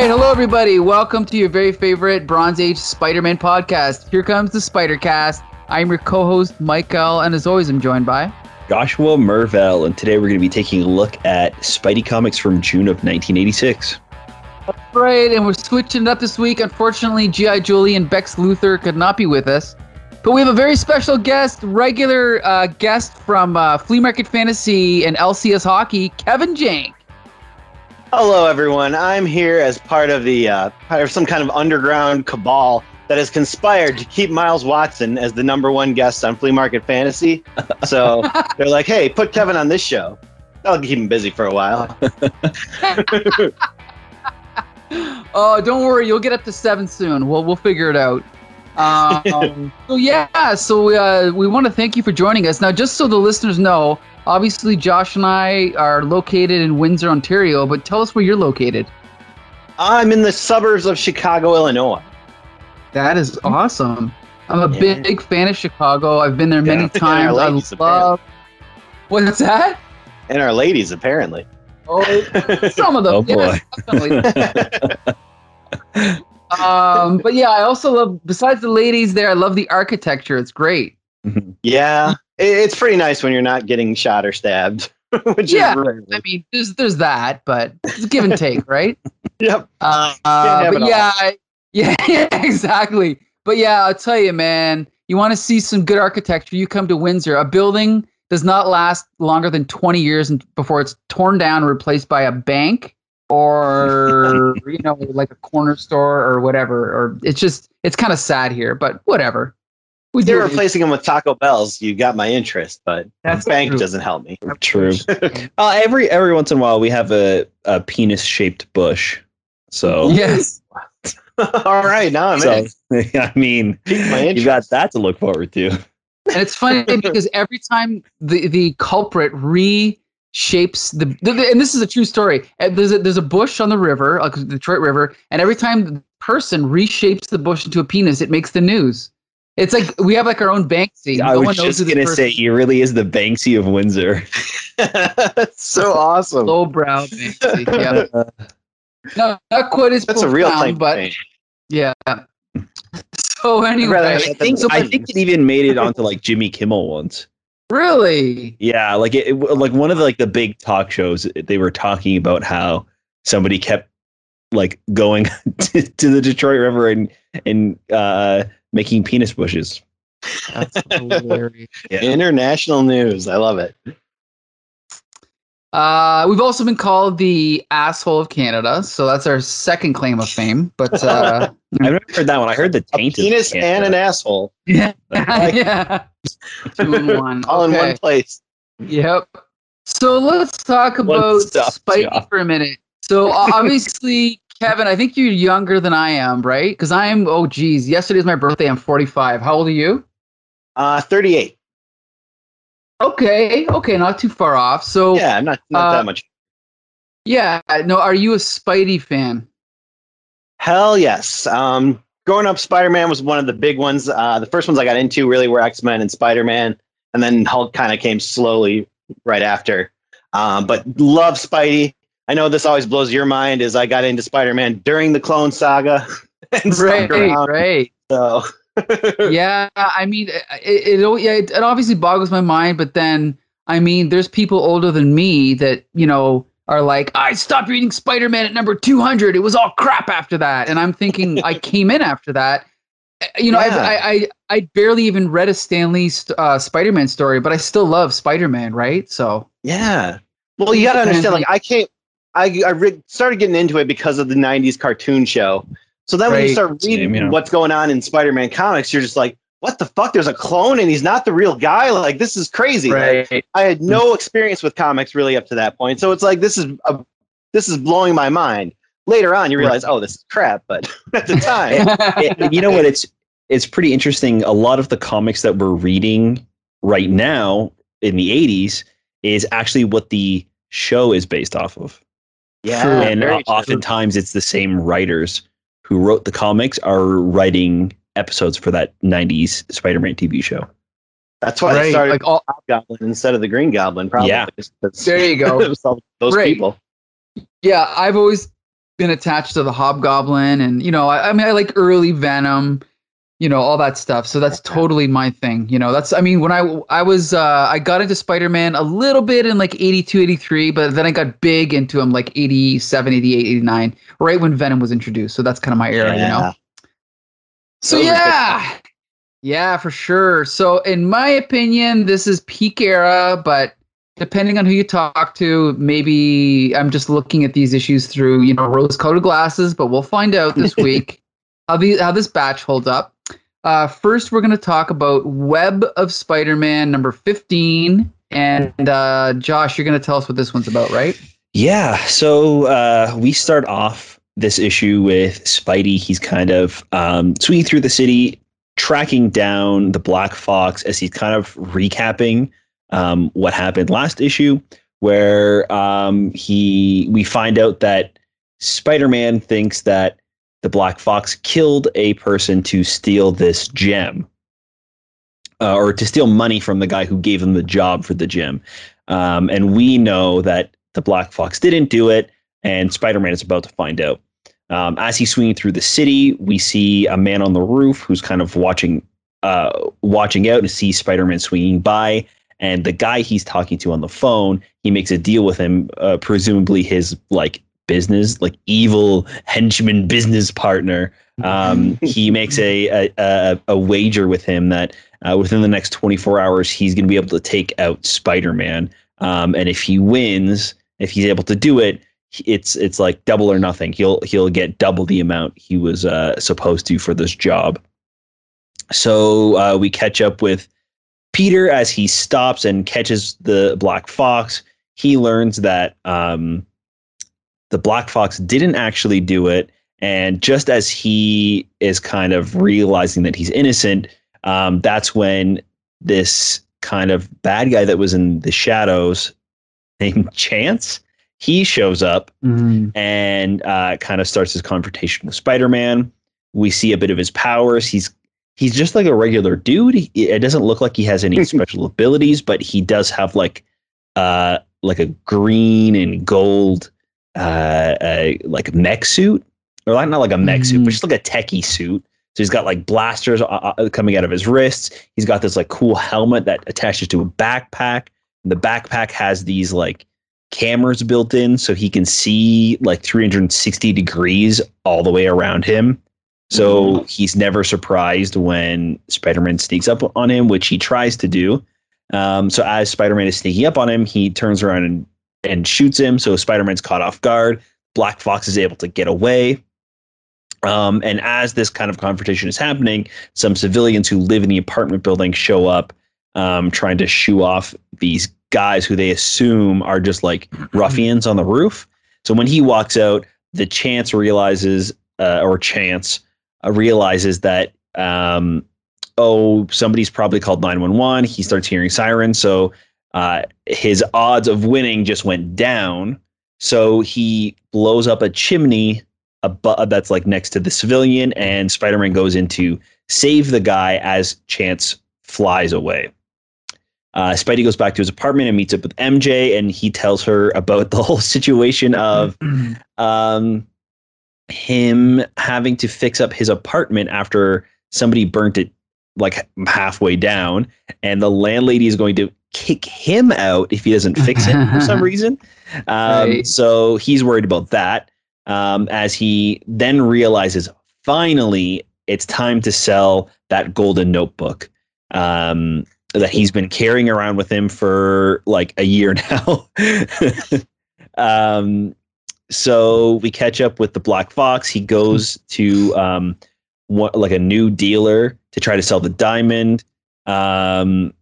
right, hello everybody. Welcome to your very favorite Bronze Age Spider-Man podcast. Here comes the Spider-Cast. I'm your co-host Michael, and as always, I'm joined by Joshua Mervell, and today we're going to be taking a look at Spidey comics from June of 1986. Right, and we're switching it up this week. Unfortunately, G.I. Julie and Bex Luthor could not be with us. But we have a very special guest, regular uh, guest from uh, Flea Market Fantasy and LCS Hockey, Kevin Jank. Hello, everyone. I'm here as part of the uh, part of some kind of underground cabal that has conspired to keep Miles Watson as the number one guest on Flea Market Fantasy. So they're like, "Hey, put Kevin on this show. That'll keep him busy for a while." Oh, don't worry, you'll get up to seven soon. We'll we'll figure it out. Um, so yeah, so uh, we want to thank you for joining us. Now, just so the listeners know, obviously Josh and I are located in Windsor, Ontario, but tell us where you're located. I'm in the suburbs of Chicago, Illinois. That is awesome. I'm a Yeah. big fan of Chicago. I've been there many and our times. I ladies, love. What's that? And our ladies, apparently. Oh, some of them. Oh, yes, definitely. Um, but yeah, I also love. Besides the ladies there, I love the architecture. It's great. yeah, it's pretty nice when you're not getting shot or stabbed. Which Yeah. is rare. I mean, there's there's that, but it's give and take, right? Yep. Uh, Can't but yeah, I- yeah, yeah, exactly. But yeah, I'll tell you, man. You want to see some good architecture? You come to Windsor. A building does not last longer than 20 years and- before it's torn down and replaced by a bank or you know like a corner store or whatever. Or it's just it's kind of sad here, but whatever. We They're do replacing them with Taco Bells. You got my interest, but That's bank true. doesn't help me. True. Uh, every every once in a while, we have a, a penis shaped bush. So, Yes. All right, now I'm so in. I mean, you got that to look forward to. And it's funny because every time the the culprit reshapes the, the, the- and this is a true story. uh, There's a, there's a bush on the river, like the Detroit River, and every time the person reshapes the bush into a penis, it makes the news. It's like we have like our own Banksy. I No was one knows just gonna person- say, he really is the Banksy of Windsor. That's so awesome. lowbrow Banksy. Yeah. No, not quite as That's a real profound, claim to but fame. yeah. So anyway, I think than I think it even made it onto like Jimmy Kimmel once. Really, Yeah, like it, it like one of the, like the big talk shows. They were talking about how somebody kept like going to, to the Detroit River and and uh, making penis bushes. that's hilarious. Yeah. International news. I love it. Uh, we've also been called the asshole of Canada, so that's our second claim of fame. But uh, I've never heard that one. I heard the A taint. of penis and an asshole yeah, yeah, two in one. all in one place. Yep. So let's talk about stop Spidey for a minute. So obviously, Kevin, I think you're younger than I am, right? Because I am. Oh, geez, yesterday's my birthday. I'm 45. How old are you? Uh, 38. Okay, okay, not too far off. So Yeah, I'm not, not Uh, that much. yeah, no, are you a Spidey fan? Hell yes. Um, growing up, Spider Man was one of the big ones. Uh, the first ones I got into really were X Men and Spider Man, and then Hulk kind of came slowly right after. Um, but love Spidey. I know this always blows your mind. Is I got into Spider Man during the Clone Saga, and Right, around, right. So yeah, I mean, it, it, it, yeah, it, it obviously boggles my mind, but then, I mean, there's people older than me that, you know, are like, I stopped reading Spider Man at number 200. It was all crap after that. And I'm thinking, I came in after that. Uh, You know, Yeah. I, I, I, I barely even read a Stan Lee uh, Spider Man story, but I still love Spider Man, right? So, Yeah. Well, you got to understand. Like, I can't. I I re- started getting into it because of the '90s cartoon show. So then, when you start reading Same, yeah. what's going on in Spider-Man comics, you're just like, "What the fuck? There's a clone, and he's not the real guy. Like, this is crazy." Like, I had no experience with comics really up to that point, so it's like this is a, this is blowing my mind. Later on, you realize, oh, this is crap. But at the time, It- you know what? It's it's pretty interesting. A lot of the comics that we're reading right now in the '80s is actually what the show is based off of, yeah, and very uh, true. oftentimes it's the same writers who wrote the comics are writing episodes for that '90s Spider-Man TV show. that's why right, they started like all, Goblin instead of the Green Goblin. Probably. Yeah. There you go. it was all those Right. people. Yeah, I've always been attached to the Hobgoblin, and you know, I, I mean, I like early Venom, you know, all that stuff. So that's totally my thing. You know, that's I mean, when I I was uh, I got into Spider Man a little bit in like 82, 83, but then I got big into him like 87, 88, 89, right when Venom was introduced. So that's kind of my era, you know. So Those were good yeah. Yeah, for sure. So in my opinion, this is peak era, but depending on who you talk to, maybe I'm just looking at these issues through, you know, rose-colored glasses, but we'll find out this week how the how this batch holds up. Uh, first, we're going to talk about Web of Spider-Man number 15, and uh, Josh, you're going to tell us what this one's about, right? Yeah. So uh, we start off this issue with Spidey. He's kind of um, swinging through the city, tracking down the Black Fox as he's kind of recapping um, what happened last issue, where um, he we find out that Spider-Man thinks that the Black Fox killed a person to steal this gem. Uh, or to steal money from the guy who gave him the job for the gem. Um, and we know that the Black Fox didn't do it, and Spider Man is about to find out. Um, as he's swinging through the city, we see a man on the roof who's kind of watching, uh, watching out and sees Spider Man swinging by. And the guy he's talking to on the phone, he makes a deal with him, uh, presumably his like business, like evil henchman business partner. Um, he makes a, a a a wager with him that uh, within the next 24 hours he's going to be able to take out Spider-Man. Um, and if he wins, if he's able to do it, it's it's like double or nothing. He'll he'll get double the amount he was uh, supposed to for this job. So uh, we catch up with Peter as he stops and catches the Black Fox. He learns that um, the Black Fox didn't actually do it, and just as he is kind of realizing that he's innocent, um, that's when this kind of bad guy that was in the shadows named Chance he shows up Mm. and uh, kind of starts his confrontation with Spider-Man. We see a bit of his powers. He's he's just like a regular dude. He, it doesn't look like he has any special abilities, but he does have like uh like a green and gold uh, uh like mech suit, or like not like a mech suit, Mhm. but just like a techie suit. So he's got like blasters uh, uh, coming out of his wrists. He's got this like cool helmet that attaches to a backpack. And The backpack has these like cameras built in so he can see like 360 degrees all the way around him. So he's never surprised when Spider Man sneaks up on him, which he tries to do. Um, so as Spider Man is sneaking up on him, he turns around and, and shoots him. So Spider Man's caught off guard. Black Fox is able to get away. Um, and as this kind of confrontation is happening, some civilians who live in the apartment building show up, um, trying to shoo off these guys who they assume are just like ruffians on the roof. So when he walks out, the chance realizes, uh, or chance uh, realizes that, um, oh, somebody's probably called 911. He starts hearing sirens. So uh, his odds of winning just went down. So he blows up a chimney abu- that's like next to the civilian, and Spider Man goes in to save the guy as Chance flies away. Uh, Spidey goes back to his apartment and meets up with MJ, and he tells her about the whole situation of um, him having to fix up his apartment after somebody burnt it like halfway down, and the landlady is going to kick him out if he doesn't fix it for some reason. Um, Right. So he's worried about that. Um, as he then realizes finally it's time to sell that golden notebook um, that he's been carrying around with him for like a year now. um, so we catch up with the Black Fox. He goes to um, what, like a new dealer to try to sell the diamond. Um,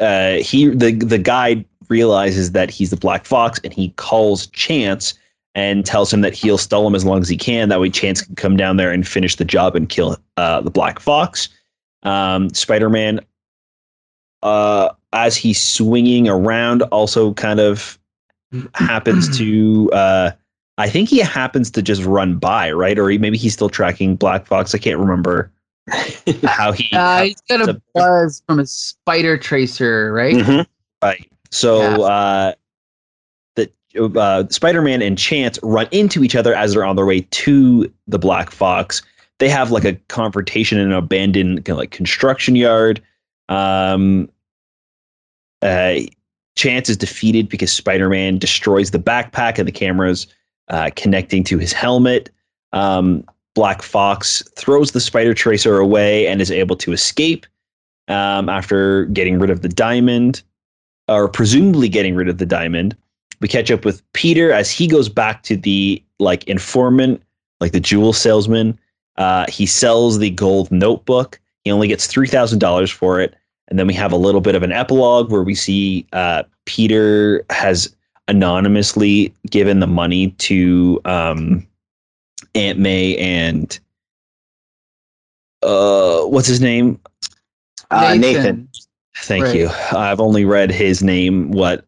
uh, he the the guy realizes that he's the Black Fox, and he calls Chance and tells him that he'll stall him as long as he can. That way, Chance can come down there and finish the job and kill uh, the Black Fox. Um, Spider Man, uh, as he's swinging around, also kind of happens to. Uh, I think he happens to just run by, right? Or he, maybe he's still tracking Black Fox. I can't remember how he. Uh, he's got So- a buzz from a spider tracer, right? Mhm. Right. So Yeah. uh the uh, Spider-Man and Chance run into each other as they're on their way to the Black Fox. They have like a confrontation in an abandoned kind of like construction yard. Um, uh, Chance is defeated because Spider-Man destroys the backpack and the cameras uh, connecting to his helmet. Um, Black Fox throws the Spider Tracer away and is able to escape um, after getting rid of the diamond, or presumably getting rid of the diamond. We catch up with Peter as he goes back to the like informant, like the jewel salesman. Uh, he sells the gold notebook. He only gets three thousand dollars for it, and then we have a little bit of an epilogue where we see uh, Peter has anonymously given the money to um, Aunt May and uh, what's his name? Uh, Nathan. Thank Right. you. I've only read his name what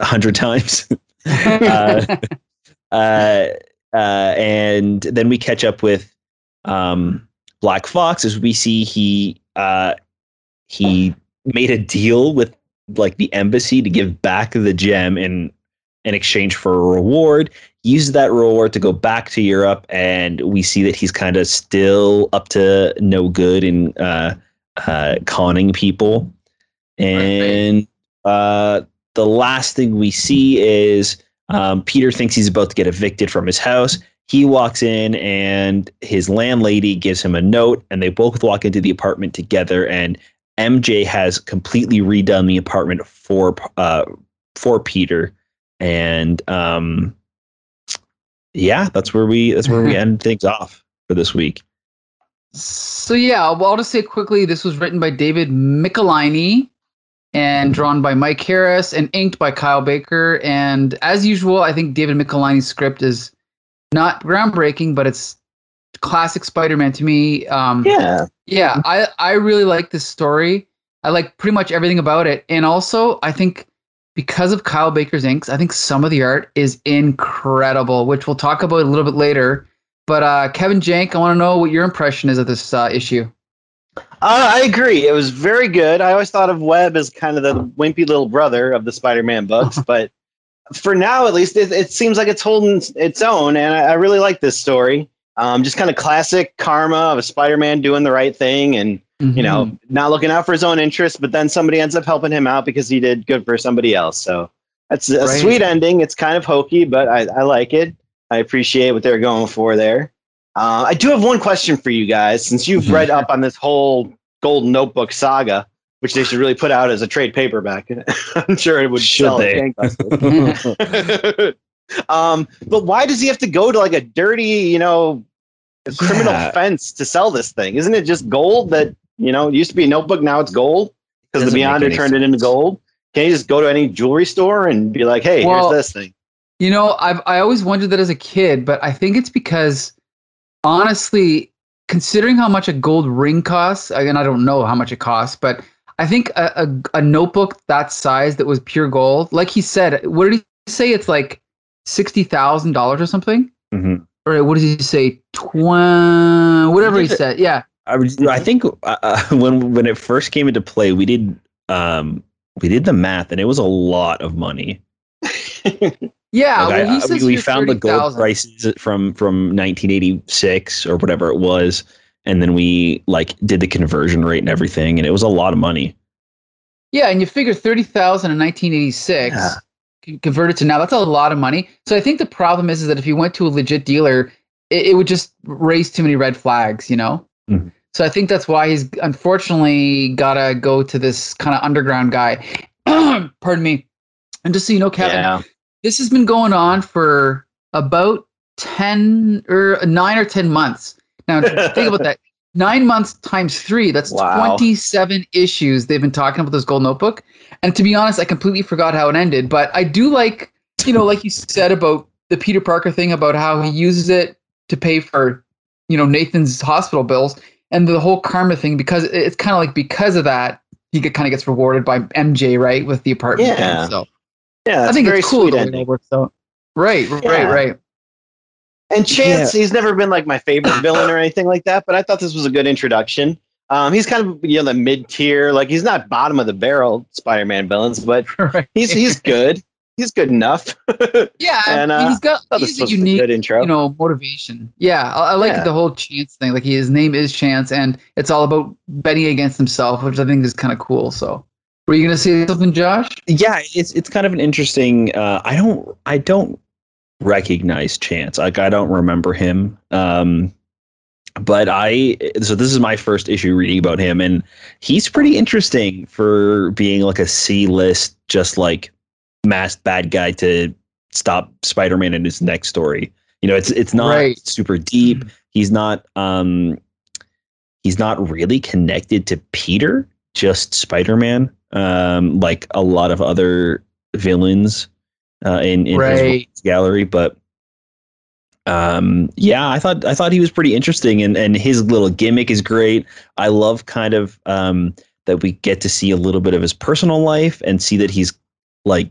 a hundred times. Uh, uh, uh, and then we catch up with um, Black Fox as we see he uh, he made a deal with like the embassy to give back the gem in in exchange for a reward. Uses that reward to go back to Europe, and we see that he's kind of still up to no good in uh, uh, conning people. And uh, the last thing we see is um, Peter thinks he's about to get evicted from his house. He walks in, and his landlady gives him a note, and they both walk into the apartment together. And MJ has completely redone the apartment for uh, for Peter, and um, yeah, that's where we that's where we end things off for this week. So yeah, well, I'll just say quickly, this was written by David Michelinie and drawn by Mike Harris and inked by Kyle Baker. And as usual, I think David Michelinie's script is not groundbreaking, but it's classic Spider-Man to me. Um, Yeah. yeah, I I really like this story. I like pretty much everything about it, and also I think because of Kyle Baker's inks, I think some of the art is incredible, which we'll talk about a little bit later. But uh, Kevin Jank, I want to know what your impression is of this uh, issue. Uh, I agree. It was very good. I always thought of Web as kind of the wimpy little brother of the Spider-Man books, but for now, at least, it, it seems like it's holding its own, and I, I really like this story. Um, just kind of classic karma of a Spider-Man doing the right thing, and you know, Mm-hmm. not looking out for his own interests, but then somebody ends up helping him out because he did good for somebody else. So that's a Right. sweet ending. It's kind of hokey, but I, I like it. I appreciate what they're going for there. Uh, I do have one question for you guys, since you've Mhm. read up on this whole Golden Notebook saga, which they should really put out as a trade paperback. I'm sure it would Should sell they? um, but why does he have to go to like a dirty, you know, criminal Yeah. fence to sell this thing? Isn't it just gold that you know it used to be a notebook, now it's gold because the Beyonder any turned it into gold? Can you just go to any jewelry store and be like, "Hey, Well- here's this thing"? You know, I've I always wondered that as a kid, but I think it's because honestly, considering how much a gold ring costs, again, I don't know how much it costs, but I think a, a, a notebook that size that was pure gold, like he said, what did he say? It's like sixty thousand dollars or something, Mhm. or what did he say? Twen, whatever he did it- said. Yeah, I, I think uh, uh, when when it first came into play, we did um, we did the math, and it was a lot of money. yeah. Like, well, I- we, we found the gold 30,000. prices from from 1986 or whatever it was, and then we like did the conversion rate and everything, and it was a lot of money. Yeah, and you figure thirty thousand in nineteen eighty six. Yeah. Converted to now, that's a lot of money. So I think the problem is, is that if you went to a legit dealer, it, it would just raise too many red flags, you know. Mhm. So I think that's why he's unfortunately gotta go to this kind of underground guy. Pardon me. And just so you know, Kevin, yeah, this has been going on for about 10 or 9 or 10 months now think about that nine months times three that's Wow. 27 issues they've been talking about this gold notebook and to be honest i completely forgot how it ended but i do like you know like you said about the peter parker thing about how he uses it to pay for you know nathan's hospital bills and the whole karma thing because it's kind of like because of that he kind of gets rewarded by mj right with the apartment thing, Yeah. so yeah. I think very it's cool sweet the way ending. that works out. Right, right, Yeah. right. And Chance, he's never been like my favorite villain or anything like that, but I thought this was a good introduction. Um, he's kind of you know the mid tier, like he's not bottom of the barrel Spider-Man villains, but right. he's he's good. He's good enough. Yeah, And, uh, he's got he's a a unique intro. you know motivation yeah i, I like Yeah. the whole chance thing like he, his name is chance and it's all about betting against himself which i think is kind of cool so were you gonna say something josh yeah it's it's kind of an interesting uh i don't i don't recognize chance like i don't remember him um but i so this is my first issue reading about him and he's pretty interesting for being like a c-list just like masked bad guy to stop spider-man in his next story you know it's it's not Right. super deep he's not um he's not really connected to peter just spider-man um like a lot of other villains uh in, in his Right. rogues gallery but um yeah i thought i thought he was pretty interesting and and his little gimmick is great i love kind of um that we get to see a little bit of his personal life and see that he's like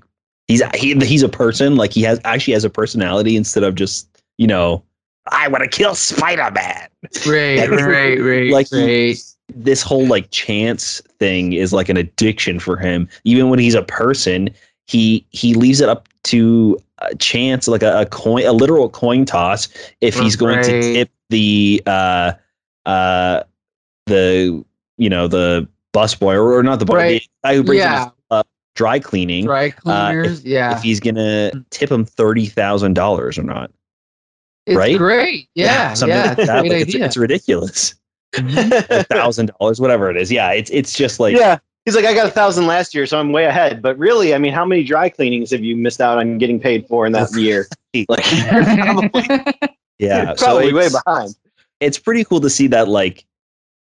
he's he, he's a person like he has actually has a personality instead of just you know i want to kill spider-man right right right Like he- this whole like chance thing is like an addiction for him. Even when he's a person, he he leaves it up to a chance, like a, a coin, a literal coin toss, if he's going to tip the uh uh the you know the busboy or, or not the boy, Right. the guy who brings yeah dry cleaning. dry cleaners yeah If he's gonna tip him thirty thousand dollars or not, it's right? great yeah something yeah, like it's that. great Like, it's, idea it's ridiculous. Mhm. thousand dollars, whatever it is. Yeah, it's it's just like yeah. He's like, I got a thousand last year, so I'm way ahead. But really, I mean, how many dry cleanings have you missed out on getting paid for in that year? Like, probably, yeah, so probably way behind. it's pretty cool to see that like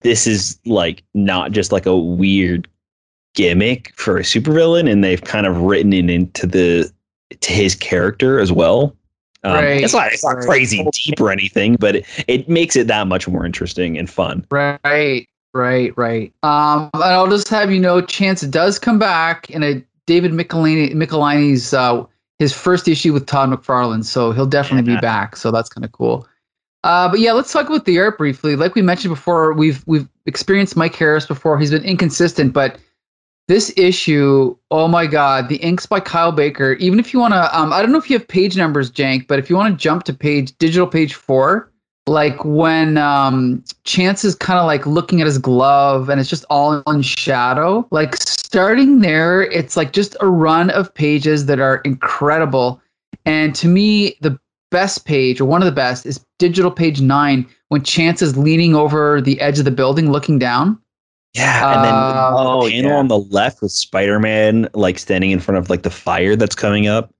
this is like not just like a weird gimmick for a supervillain and they've kind of written it into the to his character as well um, Right, it's not it's not right. crazy deep or anything but it, it makes it that much more interesting and fun Right, right, right. Um, and I'll just have you know, Chance does come back in a David Michelinie, Michelinie's uh, his first issue with Todd McFarlane, so he'll definitely Yeah. be back. So that's kind of cool. Uh, but yeah, let's talk about the art briefly. Like we mentioned before, we've we've experienced Mike Harris before. He's been inconsistent, but this issue, oh my god, the inks by Kyle Baker. Even if you want to, um, I don't know if you have page numbers, Jank, but if you want to jump to page digital page four, like when um chance is kind of like looking at his glove and it's just all in shadow like starting there it's like just a run of pages that are incredible and to me the best page or one of the best is digital page 9 when chance is leaning over the edge of the building looking down yeah and then Uh, the oh, panel yeah. on the left with spider-man like standing in front of like the fire that's coming up.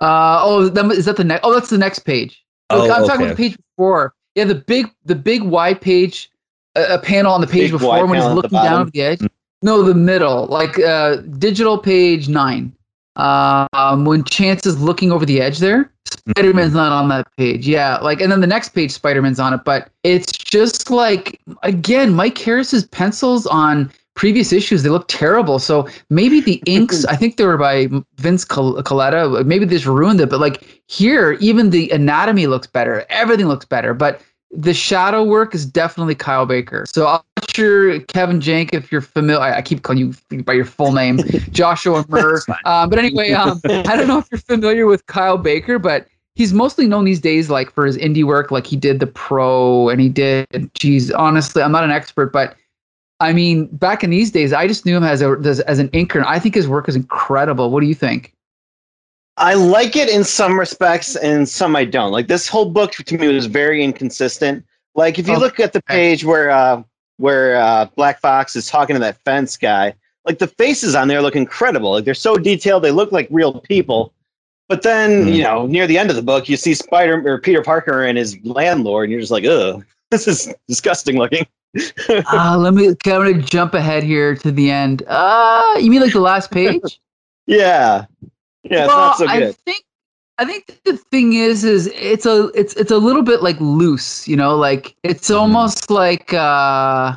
Uh oh that, is that the next oh that's the next page. Oh, i'm talking about the page before. Yeah the big the big wide page a, a panel on the page before when he's at the looking down over the edge. No the middle like uh digital page nine um when chance is looking over the edge there spider-man's not on that page yeah like and then the next page spider-man's on it but it's just like again mike harris's pencils on previous issues they look terrible so maybe the inks i think they were by vince Col- colletta maybe this ruined it but like here even the anatomy looks better everything looks better but the shadow work is definitely Kyle Baker. So I'm not sure, Kevin Jank, if you're familiar. I, I keep calling you by your full name, Joshua Murr. Um, but anyway, um, I don't know if you're familiar with Kyle Baker, but he's mostly known these days like for his indie work. Like he did the Pro, and he did. Geez, honestly, I'm not an expert, but I mean, back in these days, I just knew him as a as, as an inker, and I think his work is incredible. What do you think? I like it in some respects, and some I don't. Like this whole book to me was very inconsistent. Like if you Oh, look at the page where uh, where uh, Black Fox is talking to that fence guy, like the faces on there look incredible. Like they're so detailed, they look like real people. But then Hmm. you know, near the end of the book, you see Spider or Peter Parker and his landlord, and you're just like, ugh, this is disgusting looking. uh, let me. I'm gonna jump ahead here to the end. Uh, you mean like the last page? Yeah, yeah, it's not so I good. think I think the thing is is it's a it's it's a little bit like loose, you know, like it's Mhm. almost like uh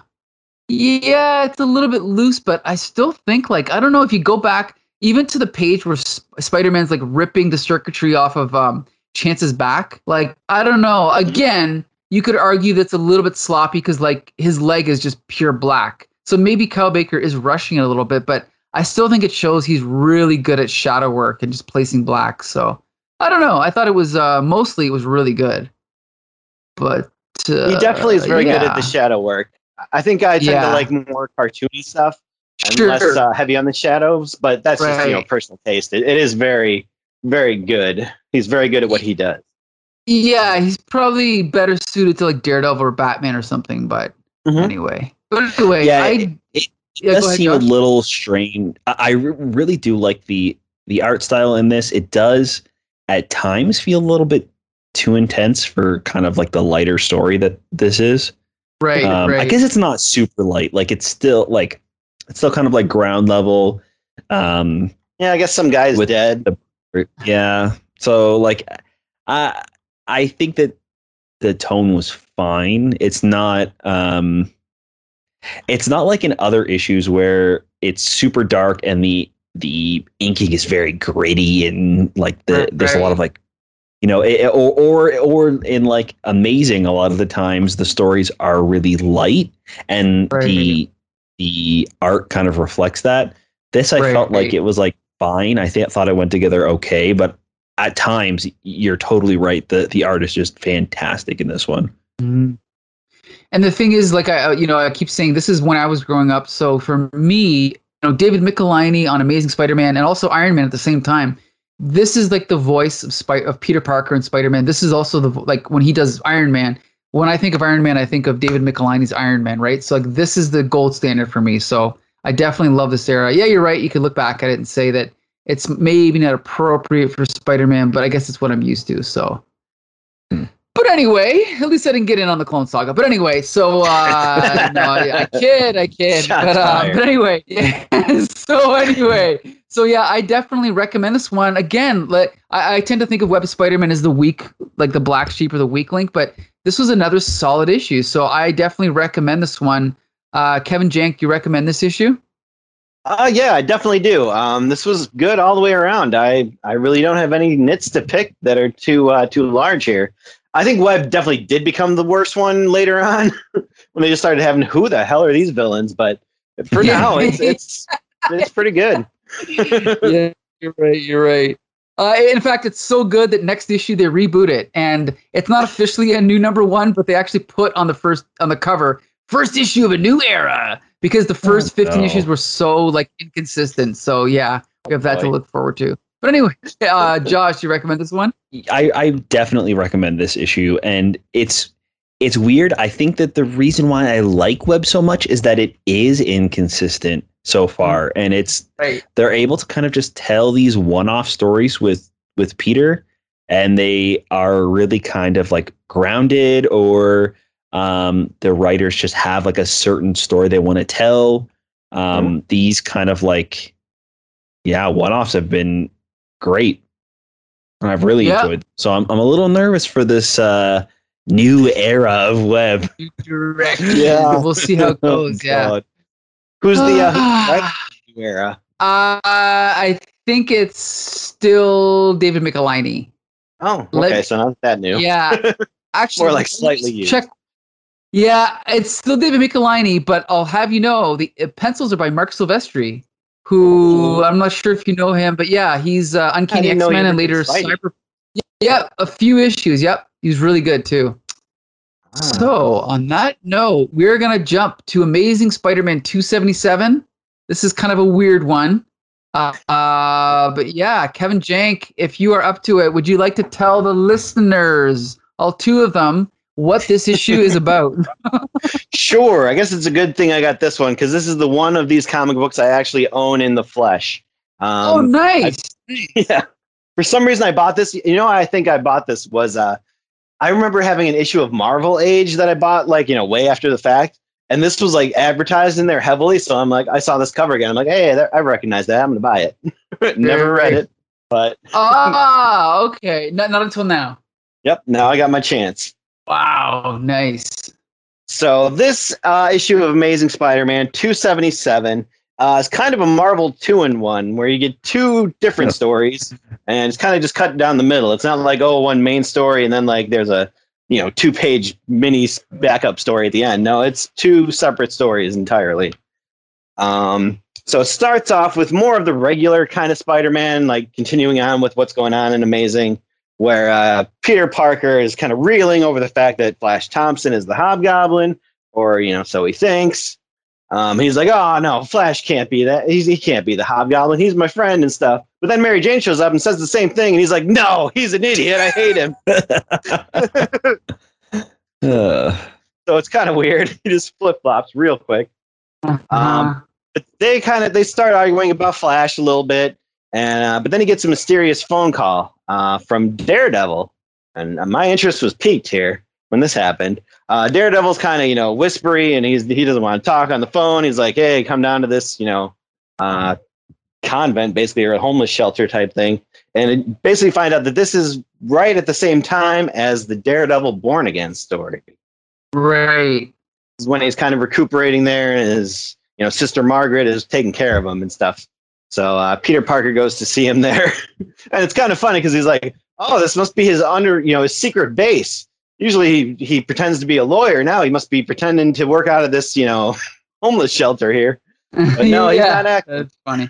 yeah, it's a little bit loose, but I still think like I don't know if you go back even to the page where Sp- Spider-Man's like ripping the circuitry off of um Chance's back, like I don't know. Again, you could argue that's a little bit sloppy because like his leg is just pure black. So maybe Kyle Baker is rushing it a little bit, but I still think it shows he's really good at shadow work and just placing black. So I don't know. I thought it was uh, mostly it was really good, but uh, he definitely is very yeah. good at the shadow work. I think I tend Yeah. to like more cartoony stuff and Sure. less uh, heavy on the shadows, but that's just you know personal taste. It, it is very, very good. He's very good at what he does. Yeah, he's probably better suited to like Daredevil or Batman or something. But Mhm. anyway, but anyway, Yeah, I it- it yeah, does ahead, seem a little strange. I, I really do like the the art style in this. It does at times feel a little bit too intense for kind of like the lighter story that this is. right, Um, right. I guess it's not super light. Like it's still like it's still kind of like ground level. Um, Yeah, I guess some guy's With- dead. yeah. So like, I I think that the tone was fine. It's not. Um, it's not like in other issues where it's super dark and the the inking is very gritty and like the Right, there's a lot of like you know it, or or or in like amazing a lot of the times the stories are really light and the Right. the art kind of reflects that this i felt like it was like fine i th- thought it went together okay but at times you're totally right the the art is just fantastic in this one Mhm. And the thing is, like I, uh, you know, I keep saying this is when I was growing up. So for me, know, David Michelinie on Amazing Spider-Man and also Iron Man at the same time. This is like the voice of Spy- of Peter Parker and Spider-Man. This is also the like when he does Iron Man. When I think of Iron Man, I think of David Michelinie's Iron Man, right? So like this is the gold standard for me. So I definitely love this era. Yeah, you're right. You could look back at it and say that it's maybe not appropriate for Spider-Man, but I guess it's what I'm used to. So hmm. But anyway, at least I didn't get in on the Clone Saga. But anyway, so uh, no, I, I kid, I kid. But, uh, but anyway, yeah. so anyway, so yeah, I definitely recommend this one. Again, like I, I tend to think of Web Spider-Man as the weak, like the black sheep or the weak link, but this was another solid issue. So I definitely recommend this one. Uh, Kevin Jank, you recommend this issue? Uh, yeah, I definitely do. Um, this was good all the way around. I, I really don't have any nits to pick that are too uh, too large here. I think Web definitely did become the worst one later on when they just started having who the hell are these villains? But for Yeah. now, it's it's it's pretty good. yeah, you're right. You're right. Uh, in fact, it's so good that next issue they reboot it, and it's not officially a new number one, but they actually put on the first on the cover first issue of a new era because the first 15 no. issues were so like inconsistent. So yeah, we have that to look forward to. But anyway, uh, Josh, you recommend this one? I, I definitely recommend this issue and it's it's weird i think that the reason why i like web so much is that it is inconsistent so far and it's Right. they're able to kind of just tell these one-off stories with with peter and they are really kind of like grounded or um the writers just have like a certain story they want to tell um these kind of like yeah one-offs have been great and i've really Yeah. enjoyed so I'm, I'm a little nervous for this uh new era of web Direct. Yeah. we'll see how it goes. Oh, yeah. God. Who's the uh, uh, who's the era? I think it's still David Michelinie. Oh, Let- okay, so not that new. Yeah, actually, More like slightly used. Check. Yeah, it's still David Michelinie, but I'll have you know the uh, pencils are by Marc Silvestri, who. I'm not sure if you know him, but yeah, he's uh, Uncanny X Men and later. Cyber. Yeah, a few issues. Yep, he's really good too. Ah. So on that note, we're gonna jump to Amazing Spider-Man 277. This is kind of a weird one. Uh, uh, but yeah, Kevin Jank, if you are up to it, would you like to tell the listeners, all two of them, what this issue is about? Sure. I guess it's a good thing I got this one because this is the one of these comic books I actually own in the flesh. oh, Um, nice. yeah. For some reason, I bought this. You know, I think I bought this was uh, I remember having an issue of Marvel Age that I bought like you know way after the fact, and this was like advertised in there heavily. So I'm like, I saw this cover again. I'm like, hey, that, I recognize that. I'm gonna buy it. Never read it, but ah, okay. Not, not until now. yep. Now I got my chance. Wow, nice. So this uh, issue of Amazing Spider-Man 277 uh, is kind of a Marvel two-in-one, where you get two different Yeah. stories, and it's kind of just cut down the middle. It's not like oh one main story and then like there's a you know two-page mini backup story at the end. No, it's two separate stories entirely. Um, so it starts off with more of the regular kind of Spider-Man, like continuing on with what's going on in Amazing, where uh, Peter Parker is kind of reeling over the fact that Flash Thompson is the Hobgoblin, or you know, so he thinks. Um, he's like, "Oh no, Flash can't be that. He's, he can't be the Hobgoblin. He's my friend and stuff." But then Mary Jane shows up and says the same thing, and he's like, "No, he's an idiot. I hate him." Uh, so it's kind of weird. He just flip flops real quick. Uh-huh. Um, but they kind of they start arguing about Flash a little bit, and uh, but then he gets a mysterious phone call uh, from Daredevil, and uh, my interest was piqued here when this happened. Uh, Daredevil's kind of you know whispery, and he's he doesn't want to talk on the phone. He's like, "Hey, come down to this you know uh, convent, basically, or a homeless shelter type thing," and it basically find out that this is right at the same time as the Daredevil Born Again story right. is when he's kind of recuperating there and his you know sister margaret is taking care of him and stuff so uh, peter parker goes to see him there. And it's kind of funny because he's like oh this must be his under you know his secret base. Usually he, he pretends to be a lawyer. Now he must be pretending to work out of this you know homeless shelter here. But no he's not acting That's funny.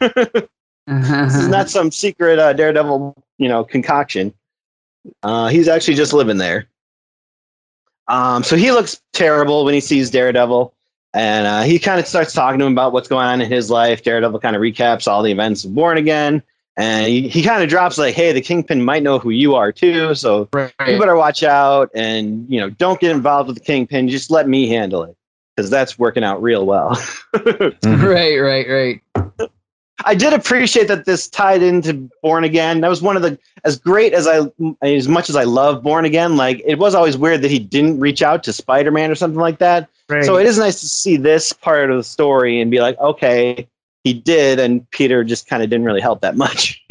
this is not some secret uh, daredevil you know concoction. Uh, he's actually just living there. Um, so he looks terrible when he sees daredevil and uh, he kind of starts talking to him about what's going on in his life daredevil kind of recaps all the events of born again and he, he kind of drops like hey the kingpin might know who you are too so you better watch out and you know don't get involved with the kingpin just let me handle it because that's working out real well right, right, right. I did appreciate that this tied into Born Again. That was one of the as great as I as much as I love Born Again. Like it was always weird that he didn't reach out to Spider Man or something like that. Right. So it is nice to see this part of the story and be like, okay, he did, and Peter just kind of didn't really help that much.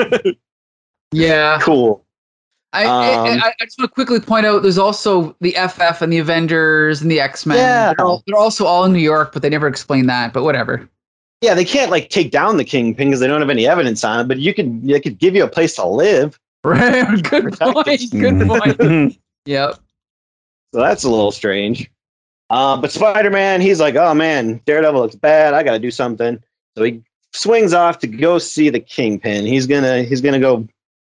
yeah. cool. I, I, Um, I, I just want to quickly point out there's also the FF and the Avengers and the X Men. Yeah. They're, all, they're also all in New York, but they never explain that. But whatever. Yeah, they can't like take down the Kingpin because they don't have any evidence on it. But you could they could give you a place to live. Right. Good Protect point. Good point. Yep. So that's a little strange. Uh, but Spider Man, he's like, oh man, Daredevil looks bad. I got to do something. So he swings off to go see the Kingpin. He's gonna he's gonna go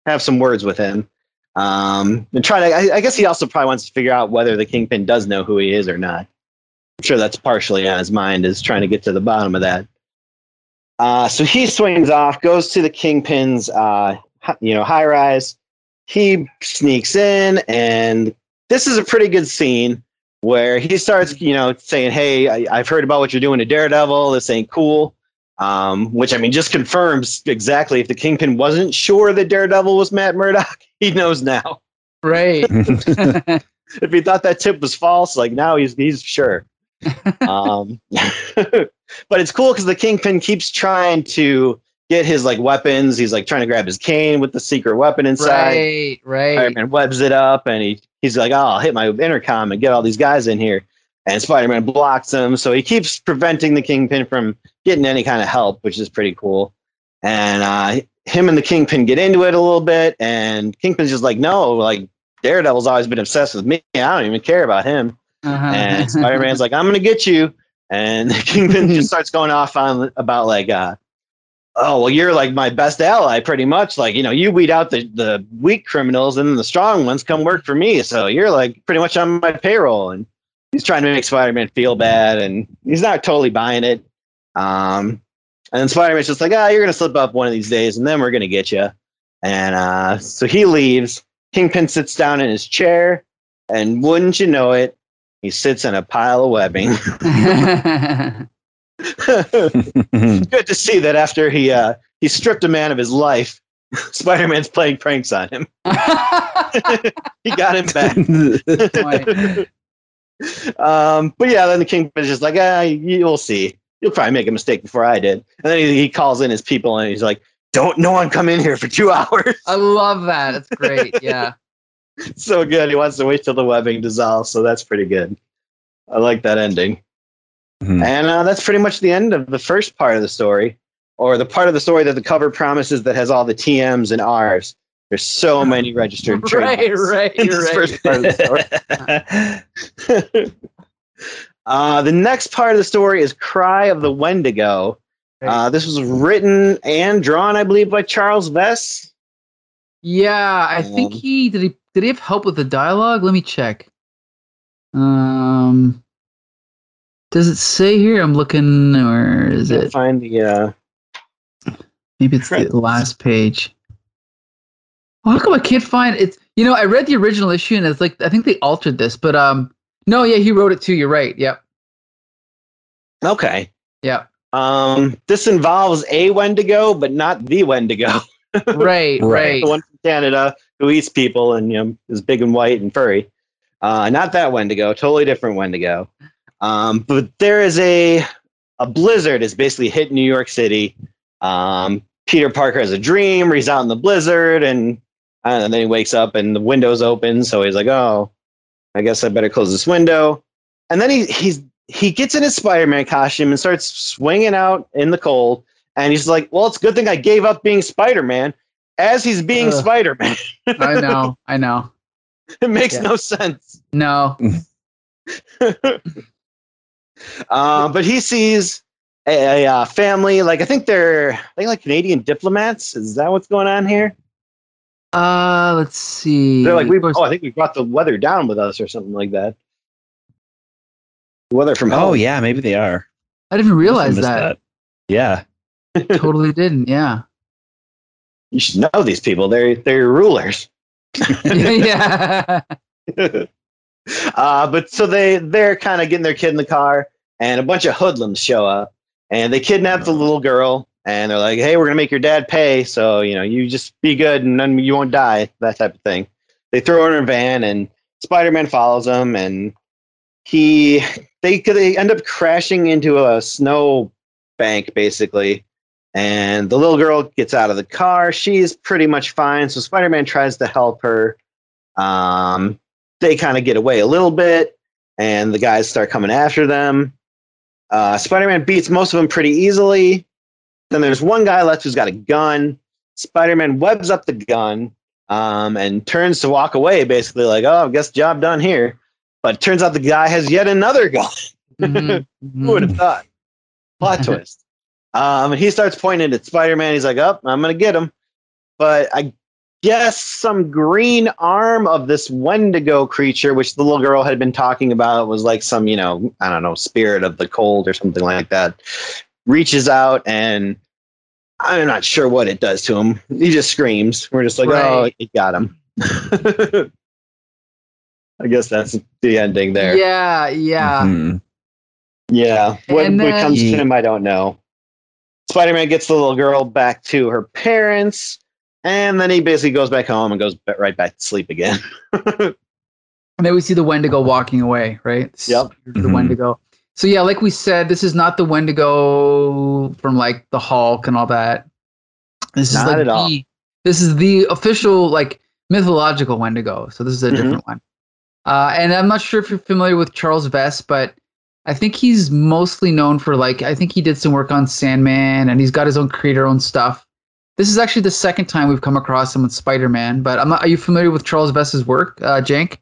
have some words with him. Um, and try to. I, I guess he also probably wants to figure out whether the Kingpin does know who he is or not. I'm sure that's partially on his mind, is trying to get to the bottom of that. Uh, so he swings off, goes to the Kingpin's, uh, you know, high rise. He sneaks in, and this is a pretty good scene where he starts, you know, saying, "Hey, I, I've heard about what you're doing to Daredevil. This ain't cool." Um, which I mean, just confirms exactly if the Kingpin wasn't sure that Daredevil was Matt Murdock, he knows now. Right. If he thought that tip was false, like now he's he's sure. um, but it's cool because the Kingpin keeps trying to get his like weapons. He's like trying to grab his cane with the secret weapon inside. right. Right. Spider-Man webs it up, and he he's like, "Oh, I'll hit my intercom and get all these guys in here." And Spider-Man blocks him, so he keeps preventing the Kingpin from getting any kind of help, which is pretty cool. And uh, him and the Kingpin get into it a little bit, and Kingpin's just like, "No, like Daredevil's always been obsessed with me. I don't even care about him." Uh-huh. And Spider-Man's like, "I'm gonna get you," and the Kingpin just starts going off on about like, uh, "Oh, well, you're like my best ally, pretty much. Like, you know, you weed out the the weak criminals, and then the strong ones come work for me. So you're like pretty much on my payroll." And he's trying to make Spider-Man feel bad, and he's not totally buying it. Um, and then Spider-Man's just like, "Ah, you're gonna slip up one of these days, and then we're gonna get you." And uh, so he leaves. Kingpin sits down in his chair, and wouldn't you know it, he sits in a pile of webbing. Good to see that after he uh, he stripped a man of his life, Spider-Man's playing pranks on him. he got him back. Um, but yeah, then the Kingpin's just like, ah, you'll see. You'll probably make a mistake before I did. And then he, he calls in his people and he's like, don't no one come in here for two hours. I love that. It's great. Yeah. so good. He wants to wait till the webbing dissolves, so that's pretty good. I like that ending. Mhm. And uh, that's pretty much the end of the first part of the story, or the part of the story that the cover promises that has all the TMs and Rs. There's so many registered Right, trademarks right, in this right. first part of the story. uh, the next part of the story is Cry of the Wendigo. Uh, this was written and drawn, I believe, by Charles Vess. Yeah, I think Um, he did. He did he have help with the dialogue? Let me check. Um, does it say here? I'm looking, or is it? find the uh, Maybe it's the last page. Well, how come I can't find it? You know, I read the original issue and it's like I think they altered this, but um, no, yeah, he wrote it too. You're right. Yep, Okay. yep, Um, this involves a Wendigo, but not the Wendigo. right, Right. right. the one from Canada who eats people and you know is big and white and furry. Uh, not that Wendigo, totally different Wendigo. Um, but there is a a blizzard is basically hit New York City. Um, Peter Parker has a dream where he's out in the blizzard and uh, and then he wakes up and the window's open, so he's like, "Oh, I guess I better close this window." And then he he's he gets in his Spider-Man costume and starts swinging out in the cold. And he's like, "Well, it's a good thing I gave up being Spider-Man." As he's being Ugh. Spider-Man, I know, I know. it makes Yeah. no sense. No, Uh, but he sees a, a, uh, family, like I think they're I think like Canadian diplomats. Is that what's going on here? uh, let's see. They're like, we oh, I think we brought the weather down with us or something like that. Weather from Oh yeah, maybe they are. I didn't realize Must have that. Yeah. totally didn't. Yeah. You should know these people. They're they're rulers. yeah. Uh, but so they they're kind of getting their kid in the car, and a bunch of hoodlums show up, and they kidnap the little girl, and they're like, "Hey, we're gonna make your dad pay, so you know you just be good, and then you won't die." That type of thing. They throw her in a van, and Spider Man follows them, and he they they end up crashing into a snow bank basically. And the little girl gets out of the car. She's pretty much fine. So Spider Man tries to help her. Um, they kind of get away a little bit, and the guys start coming after them. Uh, Spider Man beats most of them pretty easily. Then there's one guy left who's got a gun. Spider Man webs up the gun um, and turns to walk away, basically, like, oh, I guess job done here. But it turns out the guy has yet another gun. Mhm, Who would have thought? Plot twist. Um, he starts pointing at Spider Man. He's like, "Up, I'm gonna get him." But I guess some green arm of this Wendigo creature, which the little girl had been talking about, was like some, you know, I don't know, spirit of the cold or something like that, reaches out and I'm not sure what it does to him. He just screams. We're just like, "Oh, Right. it got him." I guess that's the ending there. Yeah, yeah. Mhm. Yeah. What, And what then- comes to him, I don't know. Spider Man gets the little girl back to her parents, and then he basically goes back home and goes right back to sleep again. And then we see the Wendigo walking away, right? Yep. The Mhm. Wendigo. So yeah, like we said, this is not the Wendigo from like the Hulk and all that. This Not is like at all. the this is the official like mythological Wendigo. So this is a Mhm. different one. Uh, and I'm not sure if you're familiar with Charles Vess, but I think he's mostly known for like I think he did some work on Sandman, and he's got his own creator own stuff. This is actually the second time we've come across him with Spider-Man. But I'm not, are you familiar with Charles Vess's work, uh, Jank?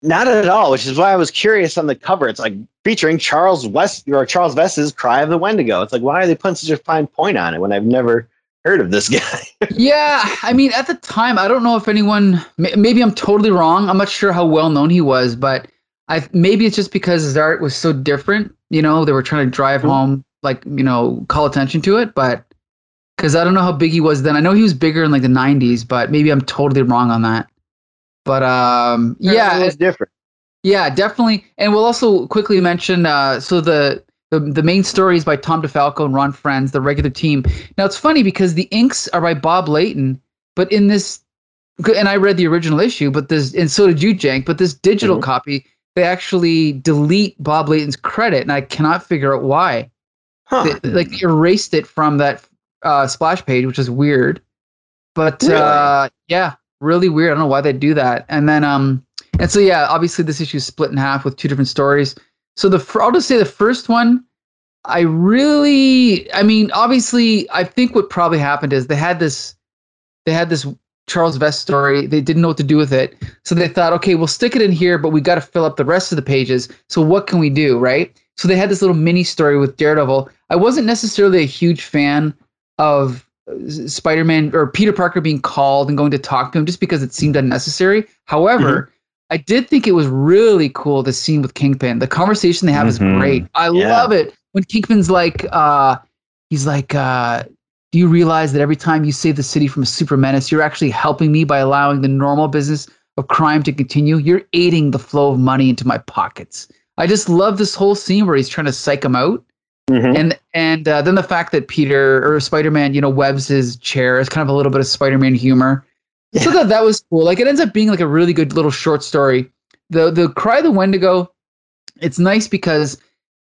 Not at all, which is why I was curious on the cover. It's like featuring Charles West or Charles Vess's Cry of the Wendigo. It's like, why are they putting such a fine point on it when I've never heard of this guy? Yeah, I mean, at the time, I don't know if anyone. Maybe I'm totally wrong. I'm not sure how well known he was, but I maybe it's just because his art was so different. You know, they were trying to drive Mhm. home, like you know, call attention to it. But because I don't know how big he was then. I know he was bigger in like the '90s, but maybe I'm totally wrong on that. But um, yeah, it was different. yeah, definitely. And we'll also quickly mention uh, so the, the the main story is by Tom DeFalco and Ron Frenz, the regular team. Now it's funny because the inks are by Bob Layton, but in this, and I read the original issue, but this, and so did you, Jank. But this digital Mhm. copy, they actually delete Bob Layton's credit, and I cannot figure out why. Huh. They, like erased it from that uh, splash page, which is weird. But Really? uh, yeah, really weird. I don't know why they do that. And then um, and so yeah, obviously this issue is split in half with two different stories. So the I'll just say the first one, I really, I mean, obviously, I think what probably happened is they had this, they had this Charles Vess story. They didn't know what to do with it, so they thought, okay, we'll stick it in here, but we got to fill up the rest of the pages. So what can we do, right? So they had this little mini story with Daredevil. I wasn't necessarily a huge fan of uh, Spider-Man or Peter Parker being called and going to talk to him just because it seemed unnecessary. However, Mm-hmm. I did think it was really cool the scene with Kingpin. The conversation they have Mhm. is great. I Yeah. love it when Kingpin's like, uh, he's like, uh, "Do you realize that every time you save the city from a super menace, you're actually helping me by allowing the normal business of crime to continue? You're aiding the flow of money into my pockets." I just love this whole scene where he's trying to psych him out Mhm. and and uh, then the fact that Peter or Spider Man, you know, webs his chair is kind of a little bit of Spider Man humor. So that that was cool. Like it ends up being like a really good little short story. The the Cry of the Wendigo, it's nice because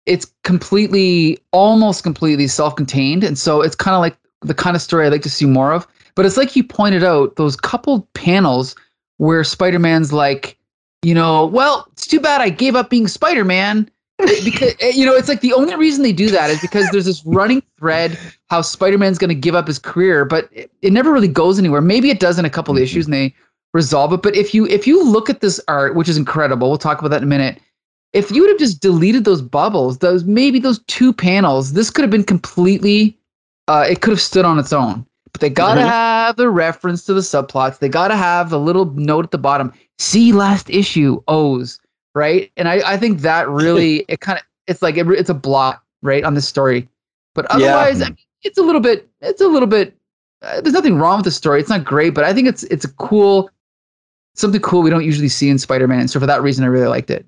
it's completely, almost completely self contained, and so it's kind of like the kind of story I like to see more of. But it's like you pointed out those couple panels where Spider Man's like, you know, well, it's too bad I gave up being Spider Man because you know it's like the only reason they do that is because there's this running thread how spider-man's going to give up his career but it, it never really goes anywhere maybe it does in a couple Mhm. issues and they resolve it but if you if you look at this art which is incredible we'll talk about that in a minute if you would have just deleted those bubbles those maybe those two panels this could have been completely uh, it could have stood on its own but they gotta Mhm. have the reference to the subplots they gotta have the little note at the bottom see last issue o's right? And I, I think that really it kind of it's like it, it's a blot right on this story, but Yeah. otherwise I mean, it's a little bit it's a little bit uh, there's nothing wrong with the story. It's not great, but I think it's it's a cool something cool we don't usually see in Spider-Man. So for that reason, I really liked it.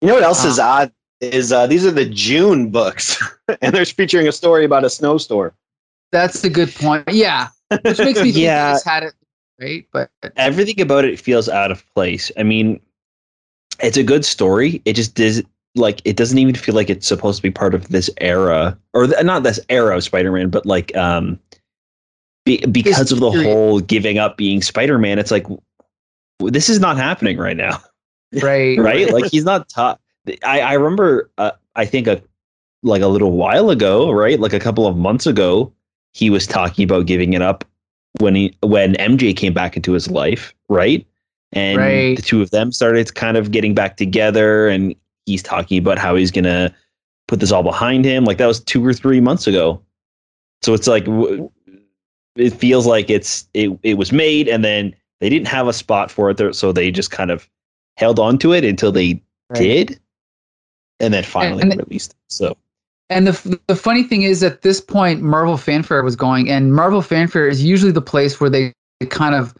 You know what else is odd is uh, these are the June books, and they're featuring a story about a snowstorm. That's a good point. Yeah, which makes me think Yeah. had it right, but everything about it feels out of place. I mean, it's a good story. It just does like it doesn't even feel like it's supposed to be part of this era or th- not this era of Spider-Man, but like um be, because of the period. whole giving up being Spider-Man. It's like w- this is not happening right now, right, right? like he's not taught. I I remember uh, I think a like a little while ago, right? Like a couple of months ago, he was talking about giving it up when he when MJ came back into his life, right? And Right. the two of them started kind of getting back together, and he's talking about how he's gonna put this all behind him. Like that was two or three months ago. So it's like it feels like it's it it was made, and then they didn't have a spot for it there, so they just kind of held on to it until they Right. did, and then finally and- released. it. So And the the funny thing is, at this point, Marvel Fanfare was going, and Marvel Fanfare is usually the place where they kind of,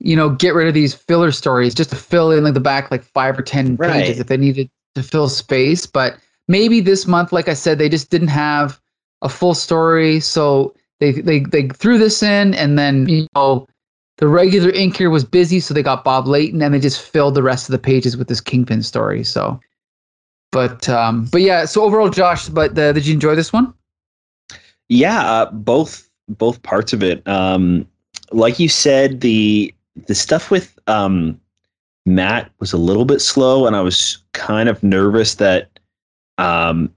you know, get rid of these filler stories just to fill in like the back like five or ten Right. pages if they needed to fill space. But maybe this month, like I said, they just didn't have a full story, so they they they threw this in, and then you know. The regular inker was busy, so they got Bob Layton, and they just filled the rest of the pages with this Kingpin story. So, but um, but yeah. So overall, Josh, but uh, did you enjoy this one? yeah uh, both both parts of it um like you said the the stuff with um matt was a little bit slow and i was kind of nervous that um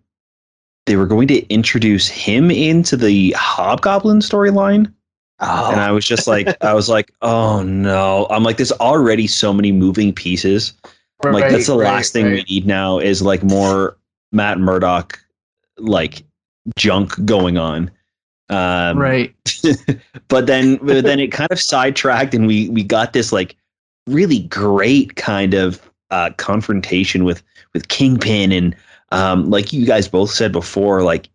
they were going to introduce him into the hobgoblin storyline. Oh, and i was just like i was like oh no. I'm like there's already so many moving pieces. I'm like that's the last thing we need now is like more matt murdock like junk going on um right. but then but then it kind of sidetracked and we we got this like really great kind of uh confrontation with with kingpin and um like you guys both said before like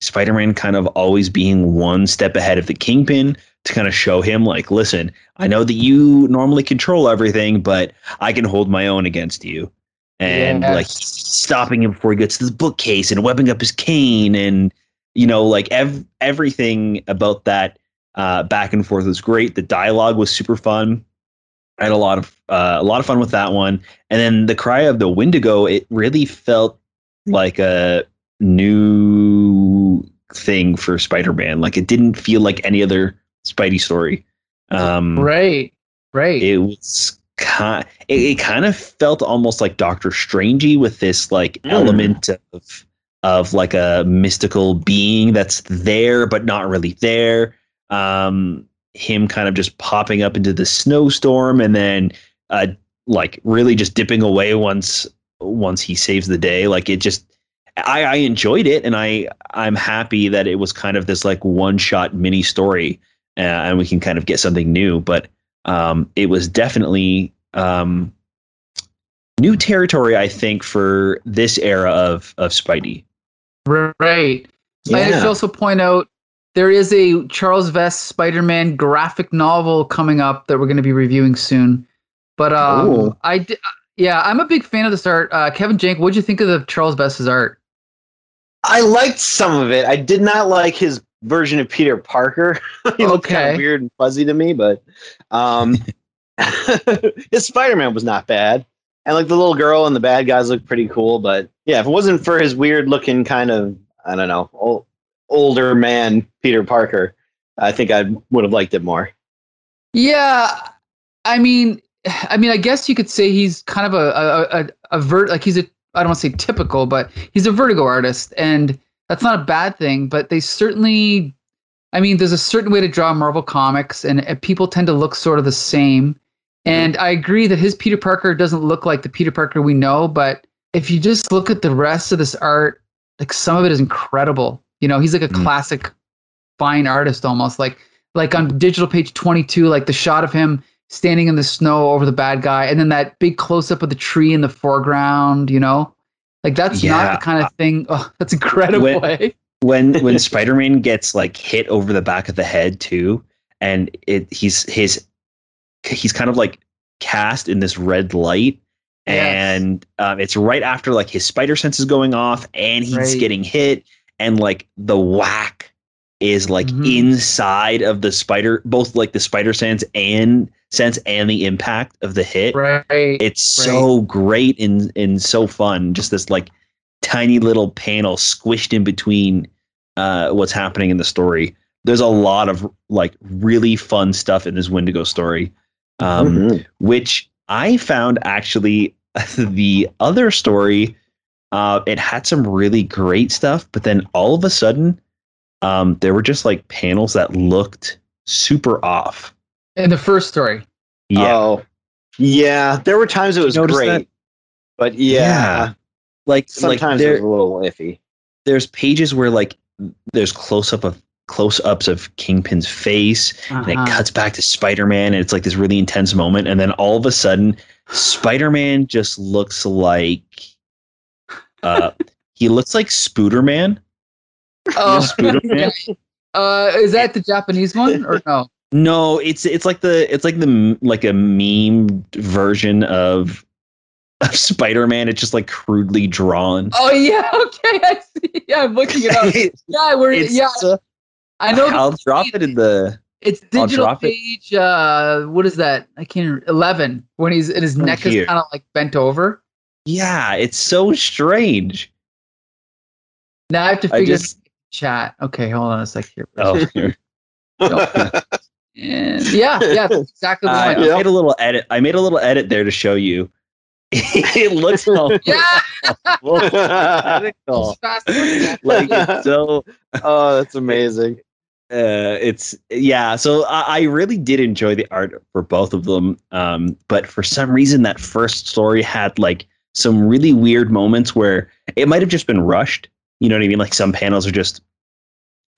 spider-man kind of always being one step ahead of the kingpin to kind of show him like listen i know that you normally control everything but i can hold my own against you and Yes. like stopping him before he gets to the bookcase and webbing up his cane and you know like ev- everything about that uh, back and forth was great the dialogue was super fun i had a lot of uh, a lot of fun with that one and then the cry of the wendigo it really felt like a new thing for spider-man like it didn't feel like any other spidey story um Right. Right. it was kind it, it kind of felt almost like Doctor Strangey with this like Mm. element of of like a mystical being that's there but not really there. Um him kind of just popping up into the snowstorm and then uh like really just dipping away once once he saves the day. Like it just I, I enjoyed it, and I I'm happy that it was kind of this like one shot mini story, uh, and we can kind of get something new. But um, it was definitely um, new territory, I think, for this era of of Spidey. Right. I should Yeah. also point out there is a Charles Vess Spider-Man graphic novel coming up that we're going to be reviewing soon. But um, Ooh. I di- yeah, I'm a big fan of this art. Uh, Kevin Jank, what'd you think of the Charles Vess's art? I liked some of it. I did not like his version of Peter Parker. he looked kind Okay. of weird and fuzzy to me, but um, his Spider Man was not bad. And like the little girl and the bad guys look pretty cool. But yeah, if it wasn't for his weird looking kind of, I don't know, ol- older man Peter Parker, I think I would have liked it more. Yeah, I mean, I mean, I guess you could say he's kind of a a a, a vert like he's a I don't want to say typical, but he's a Vertigo artist, and that's not a bad thing. But they certainly, I mean, there's a certain way to draw Marvel comics, and people tend to look sort of the same. And I agree that his Peter Parker doesn't look like the Peter Parker we know, but if you just look at the rest of this art, like some of it is incredible. You know, he's like a Mm. classic fine artist almost like like on digital page 22 like the shot of him standing in the snow over the bad guy and then that big close up of the tree in the foreground you know like that's not the kind of thing oh, that's incredible When- eh? when when Spider-Man gets like hit over the back of the head too, and it he's his he's kind of like cast in this red light, Yes. and um, it's right after like his spider sense is going off, and he's Right. getting hit, and like the whack is like Mhm. inside of the spider, both like the spider sense and sense and the impact of the hit. right It's so great and and so fun. Just this like tiny little panel squished in between uh, what's happening in the story. There's a lot of like really fun stuff in this Wendigo story, um, Mhm. which I found actually the other story. Uh, it had some really great stuff, but then all of a sudden, um, there were just like panels that looked super off. in the first story Yeah, Oh, yeah. There were times it was great, that? but yeah, Yeah. like sometimes like it was a little iffy. there's pages where like there's close up of close ups of Kingpin's face, and it Uh-huh. cuts back to Spider Man, and it's like this really intense moment, and then all of a sudden, Spider Man just looks like uh he looks like Spooderman. oh Spooderman. uh is that the japanese one or no No, it's it's like the it's like the like a meme version of of Spider Man. It's just like crudely drawn. oh yeah okay i see yeah i'm looking it up yeah we're It's, yeah uh, i know I'll drop it in the It's digital drop it. page. Uh, what is that? I can't. Eleven. When he's and his Right neck here. is kind of like bent over. yeah. It's so strange. Now I have to I figure just- chat. Okay, hold on a sec here. Oh, And yeah, yeah, that's exactly the I, one. Made a little edit. I made a little edit there to show you. it looks all Yeah, identical. it's fast looking. like it's so oh, that's amazing. Uh it's yeah so I, I really did enjoy the art for both of them um but for some reason that first story had like some really weird moments where it might have just been rushed you know what i mean? Like some panels are just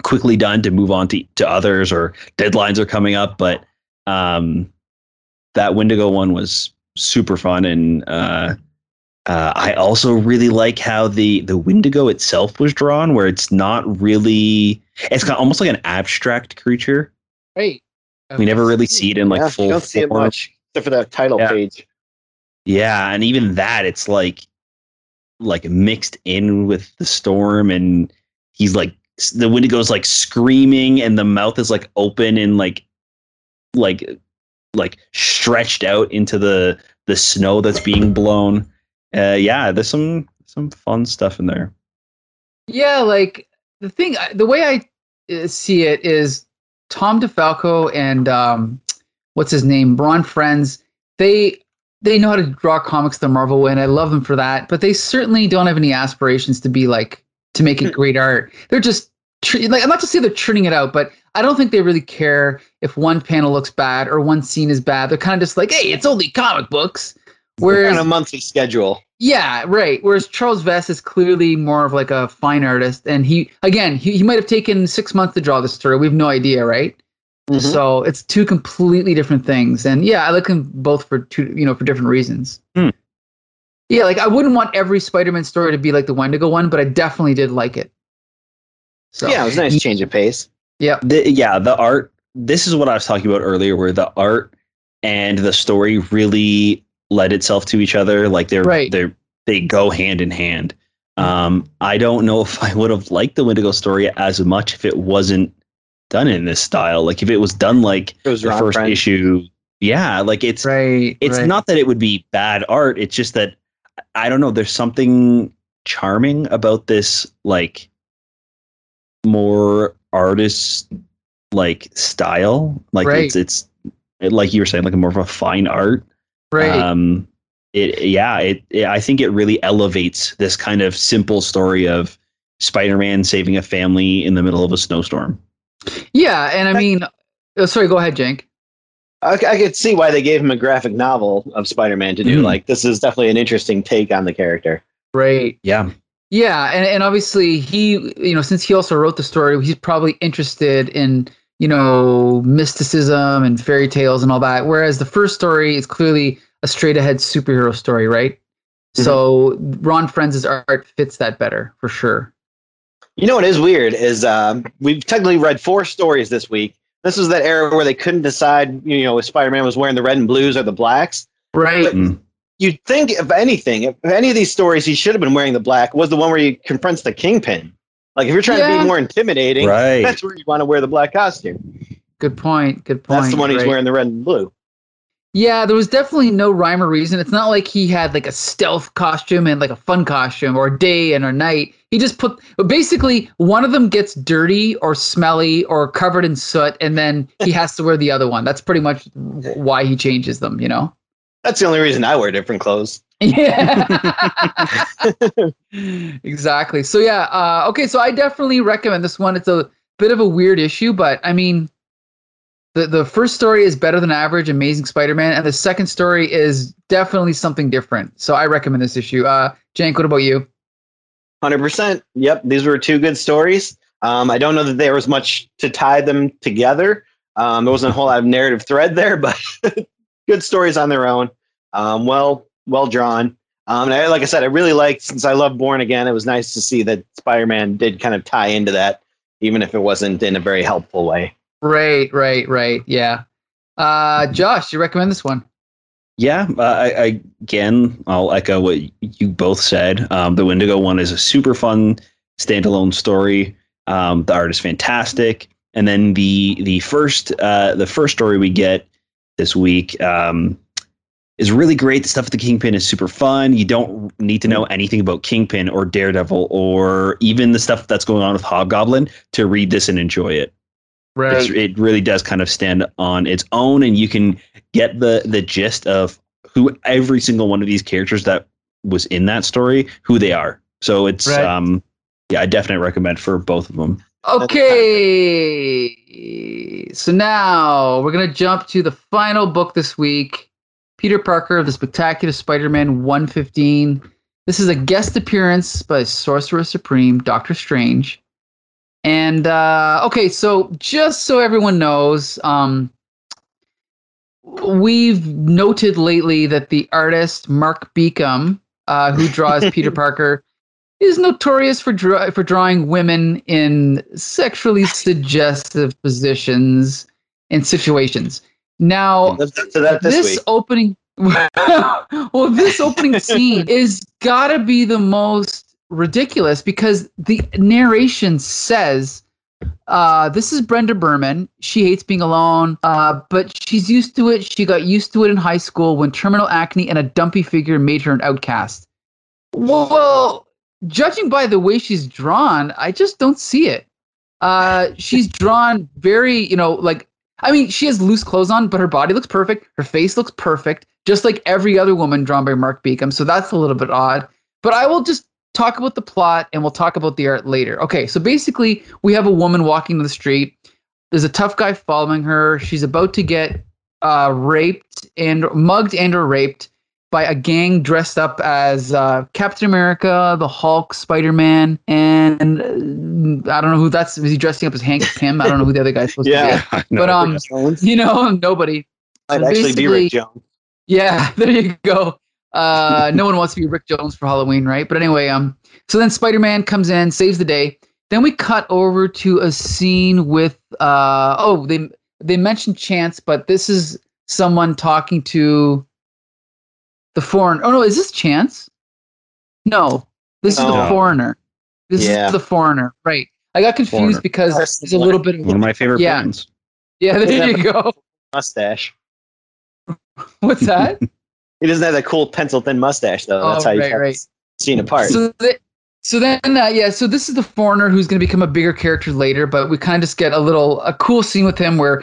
quickly done to move on to, to others or deadlines are coming up but um that wendigo one was super fun and uh uh, I also really like how the the Wendigo itself was drawn, where it's not really. It's got almost like an abstract creature. Great. We never really see it in like Yeah, full you don't see it much except for that title Yeah. page. Yeah, and even that, it's like like mixed in with the storm, and he's like s- the Wendigo's like screaming, and the mouth is like open and like like like stretched out into the the snow that's being blown. Uh, yeah, there's some some fun stuff in there. Yeah, like the thing, the way I uh, see it is Tom DeFalco and um, what's his name, Ron Frenz. They they know how to draw comics the Marvel way, and I love them for that. But they certainly don't have any aspirations to be like to make it great art. They're just like I'm not to say they're churning it out, but I don't think they really care if one panel looks bad or one scene is bad. They're kind of just like, hey, it's only comic books. We're on a monthly schedule. Yeah, right. Whereas Charles Vess is clearly more of like a fine artist, and he again he, he might have taken six months to draw this story. We have no idea, right? Mhm. So it's two completely different things, and yeah, I like them both for two, you know, for different reasons. Hmm. Yeah, like I wouldn't want every Spider-Man story to be like the Wendigo one, but I definitely did like it. So yeah, it was a nice change of pace. yeah, the, yeah, the art. This is what I was talking about earlier, where the art and the story really led itself to each other. Like they're Right. they they go hand in hand. Um, I don't know if I would have liked the Wendigo story as much if it wasn't done in this style. Like if it was done like It was the first Friend. issue. Yeah, like it's right. it's right. not that it would be bad art. It's just that I don't know. There's something charming about this, like more artist like style. Like Right. it's it's like you were saying, like more of a fine art. Right. Um, it yeah. It, it I think it really elevates this kind of simple story of Spider-Man saving a family in the middle of a snowstorm. yeah, and I mean, oh, sorry, go ahead, Jank. I, I could see why they gave him a graphic novel of Spider-Man to do. Mhm. Like this is definitely an interesting take on the character. Right. Yeah, Yeah, and, and obviously he, you know, since he also wrote the story, he's probably interested in, you know, mysticism and fairy tales and all that. Whereas the first story is clearly a straight ahead superhero story, right? So Ron Frenz' art fits that better for sure. You know what is weird is um, we've technically read four stories this week. This was that era where they couldn't decide, you know, if Spider-Man was wearing the red and blues or the blacks. Right. Mm. You'd think, if anything, if any of these stories he should have been wearing the black was the one where he confronts the Kingpin. Like if you're trying to be more intimidating, right. that's where you want to wear the black costume. Good point. Good point. That's the one he's wearing the red and blue. Yeah, there was definitely no rhyme or reason. It's not like he had like a stealth costume and like a fun costume or a day and a night. He just put but basically one of them gets dirty or smelly or covered in soot, and then he has to wear the other one. That's pretty much why he changes them, you know? That's the only reason I wear different clothes. Yeah. exactly. So yeah, uh, okay, so I definitely recommend this one. It's a bit of a weird issue, but I mean the the first story is better than average, Amazing Spider-Man, and the second story is definitely something different. So I recommend this issue. Uh Jank, what about you? Hundred percent. Yep, these were two good stories. Um, I don't know that there was much to tie them together. Um, there wasn't a whole lot of narrative thread there, but good stories on their own. Um, well, well drawn. Um, and I, like I said, I really liked since I love Born Again. It was nice to see that Spider-Man did kind of tie into that, even if it wasn't in a very helpful way. Right, right, right. Yeah. Uh Josh, you recommend this one? Yeah, uh, I, I, again, I'll echo what you both said. Um, the Wendigo one is a super fun standalone story. Um, the art is fantastic, and then the the first uh, the first story we get this week um, is really great. The stuff with the Kingpin is super fun. You don't need to know anything about Kingpin or Daredevil or even the stuff that's going on with Hobgoblin to read this and enjoy it. It's, it really does kind of stand on its own, and you can get the the gist of who every single one of these characters that was in that story, who they are. So it's Right. um, yeah, I definitely recommend for both of them. Okay. So now we're going to jump to the final book this week Peter Parker of the Spectacular Spider Man 115. This is a guest appearance by Sorcerer Supreme, Doctor Strange. And uh, okay, so just so everyone knows, um, we've noted lately that the artist Mark Beachum, uh, who draws Peter Parker, is notorious for draw- for drawing women in sexually suggestive positions and situations. Now, Let's get to that this, this opening well this opening scene is gotta be the most ridiculous because the narration says uh, this is Brenda Berman. She hates being alone, uh, but she's used to it. She got used to it in high school when terminal acne and a dumpy figure made her an outcast. Well, judging by the way she's drawn, I just don't see it. Uh, she's drawn very, you know, like I mean, she has loose clothes on, but her body looks perfect. Her face looks perfect, just like every other woman drawn by Mark Beachum. So that's a little bit odd. But I will just talk about the plot and we'll talk about the art later. Okay, so basically, we have a woman walking to the street. There's a tough guy following her. She's about to get uh, raped and mugged and or raped. By a gang dressed up as uh, Captain America, the Hulk, Spider Man, and uh, I don't know who that's. Is he dressing up as Hank Pym? I don't know who the other guy's supposed Yeah. to be. But um, you know, nobody. might so actually be Rick Jones. Yeah, there you go. Uh, no one wants to be Rick Jones for Halloween, right? But anyway, um, so then Spider Man comes in, saves the day. Then we cut over to a scene with uh oh they they mentioned Chance, but this is someone talking to the foreigner. Oh no, is this Chance? No, this is the foreigner. This Yeah. is the foreigner, right? I got confused Foreigner. because That's there's a little bit of One of of my favorite Yeah. villains. yeah. There you go. Mustache. What's that? He doesn't have that cool pencil thin mustache though. That's Oh, how you right, tell right. seen apart. So, th- so then, uh, yeah, so this is the foreigner who's going to become a bigger character later, but we kind of just get a little, a cool scene with him where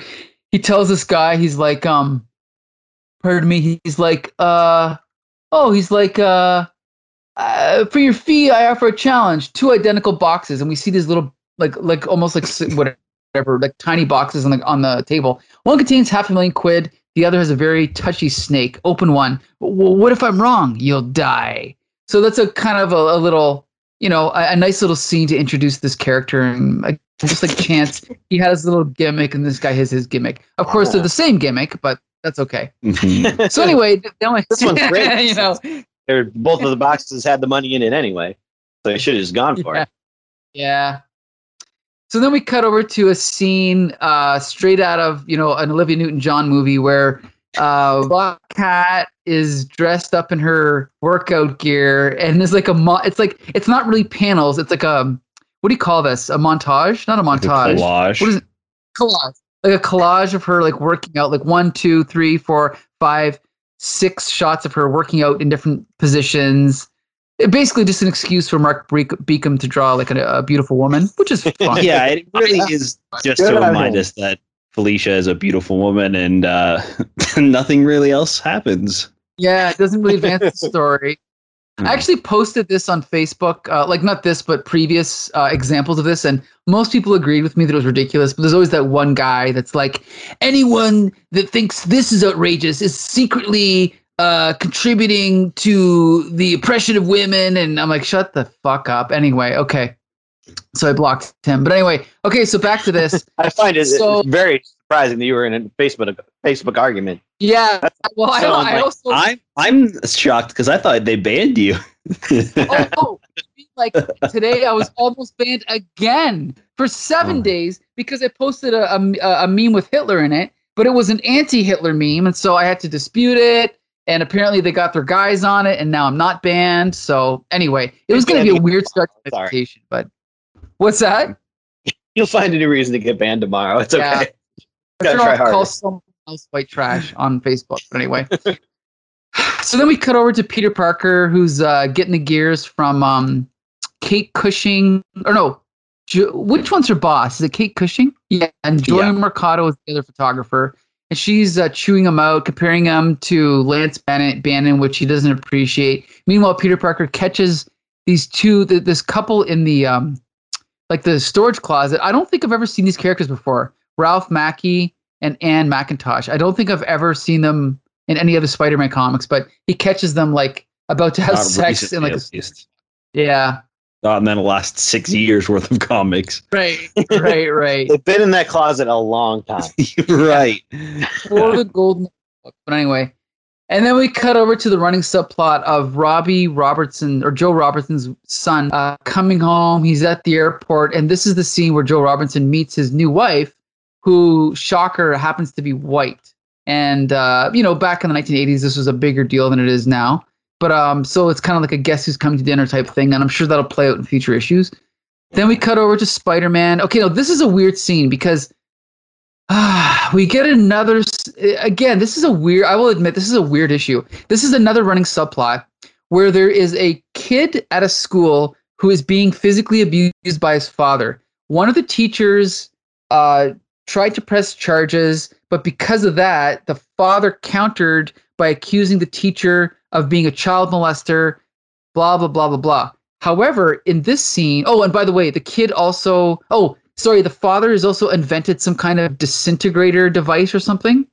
he tells this guy, he's like, um, pardon me, he's like, uh, oh, he's like, uh, uh, for your fee, I offer a challenge, two identical boxes, and we see these little, like, like almost like whatever, like tiny boxes on the on the table. One contains half a million quid. The other has a very touchy snake. Open one. Well, what if I'm wrong? You'll die. So that's a kind of a, a little, you know, a, a nice little scene to introduce this character. And just like Chance, he had his little gimmick, and this guy has his gimmick. Of course, they're the same gimmick, but that's okay. Mhm. So anyway, the only This one's great. you know, They're, both of the boxes had the money in it anyway, so they should have just gone for yeah. it. Yeah. So then we cut over to a scene uh, straight out of you know an Olivia Newton-John movie where uh, Black Cat is dressed up in her workout gear and there's like a mo- it's like it's not really panels it's like a what do you call this a montage not a Like a montage collage. what is it collage like a collage of her like working out like one two three four five six shots of her working out in different positions. It- basically just an excuse for mark Bre- Beachum to draw like a, a beautiful woman which is fun yeah, it really is just Good to remind us that Felicia is a beautiful woman and uh, nothing really else happens. yeah it doesn't really advance the story Hmm. I actually posted this on Facebook, uh, like not this, but previous uh, examples of this, and most people agreed with me that it was ridiculous. But there's always that one guy that's like, anyone that thinks this is outrageous is secretly uh, contributing to the oppression of women, and I'm like, shut the fuck up. Anyway, okay. So I blocked him. But anyway, okay. So back to this. I find it So- very surprising that you were in a Facebook Facebook argument. yeah. Well, I, Sounds I like- also I'm I'm shocked because I thought they banned you. oh, oh, like today I was almost banned again for seven Oh. days because I posted a, a, a meme with Hitler in it, but it was an anti-Hitler meme, and so I had to dispute it. And apparently they got their guys on it, and now I'm not banned. So anyway, it was going to be a weird start to my Sorry. but what's that? You'll find a new reason to get banned tomorrow. It's Yeah. okay. Gotta try I'll call someone else white trash on Facebook. But anyway. so then we cut over to Peter Parker, who's uh, getting the gears from um, Kate Cushing. Or no, jo- which one's her boss? Is it Kate Cushing? Yeah. And Jordan Mercado is the other photographer. And she's uh, chewing him out, comparing him to Lance Bennett, Bannon, which he doesn't appreciate. Meanwhile, Peter Parker catches these two, th- this couple in the um, like the storage closet. I don't think I've ever seen these characters before. Ralph Mackie and Anne McIntosh. I don't think I've ever seen them in any other Spider-Man comics, but he catches them like about to have Not sex recently, in like a, yeah, Not in the last six years worth of comics. right, right, right. They've been in that closet a long time. right. For the golden book. But anyway, and then we cut over to the running subplot of Robbie Robertson or Joe Robertson's son uh, coming home. He's at the airport, and this is the scene where Joe Robertson meets his new wife, who shocker happens to be white. And uh, you know, back in the 1980s, this was a bigger deal than it is now. But um, so it's kind of like a guess who's coming to dinner type thing, and I'm sure that'll play out in future issues. Then we cut over to Spider Man. Okay, now this is a weird scene because ah, we get another. Again, this is a weird. I will admit, this is a weird issue. This is another running subplot where there is a kid at a school who is being physically abused by his father. One of the teachers uh, tried to press charges, but because of that, the father countered by accusing the teacher of being a child molester. Blah blah blah blah blah. However, in this scene, oh, and by the way, the kid also, oh, sorry, the father has also invented some kind of disintegrator device or something.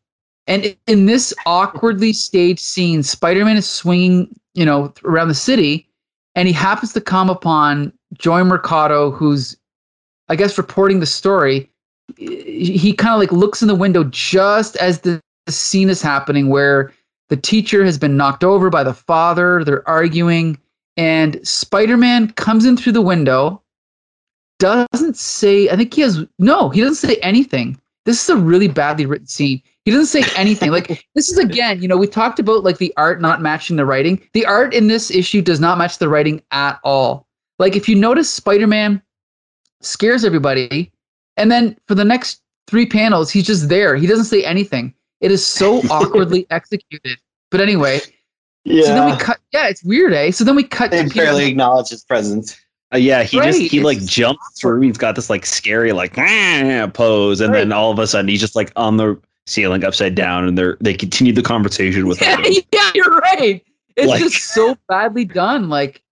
And in this awkwardly staged scene, Spider-Man is swinging, you know, around the city, and he happens to come upon Joy Mercado, who's, I guess, reporting the story. He kind of like looks in the window just as the scene is happening, where the teacher has been knocked over by the father. They're arguing, and Spider-Man comes in through the window. Doesn't say. I think he has no. He doesn't say anything. This is a really badly written scene. He doesn't say anything. like this is again, you know, we talked about like the art not matching the writing. The art in this issue does not match the writing at all. Like if you notice Spider-Man scares everybody and then for the next 3 panels he's just there. He doesn't say anything. It is so awkwardly executed. But anyway, Yeah. so then we cut yeah, it's weird, eh? So then we cut they to Peter- barely acknowledge his presence. Uh, yeah, he just Right, he like it's- jumps through. He's got this like scary like pose, and then all of a sudden he's just like on the ceiling upside down, and they're they continue the conversation with yeah, him. yeah, you're right. It's Like- just so badly done. Like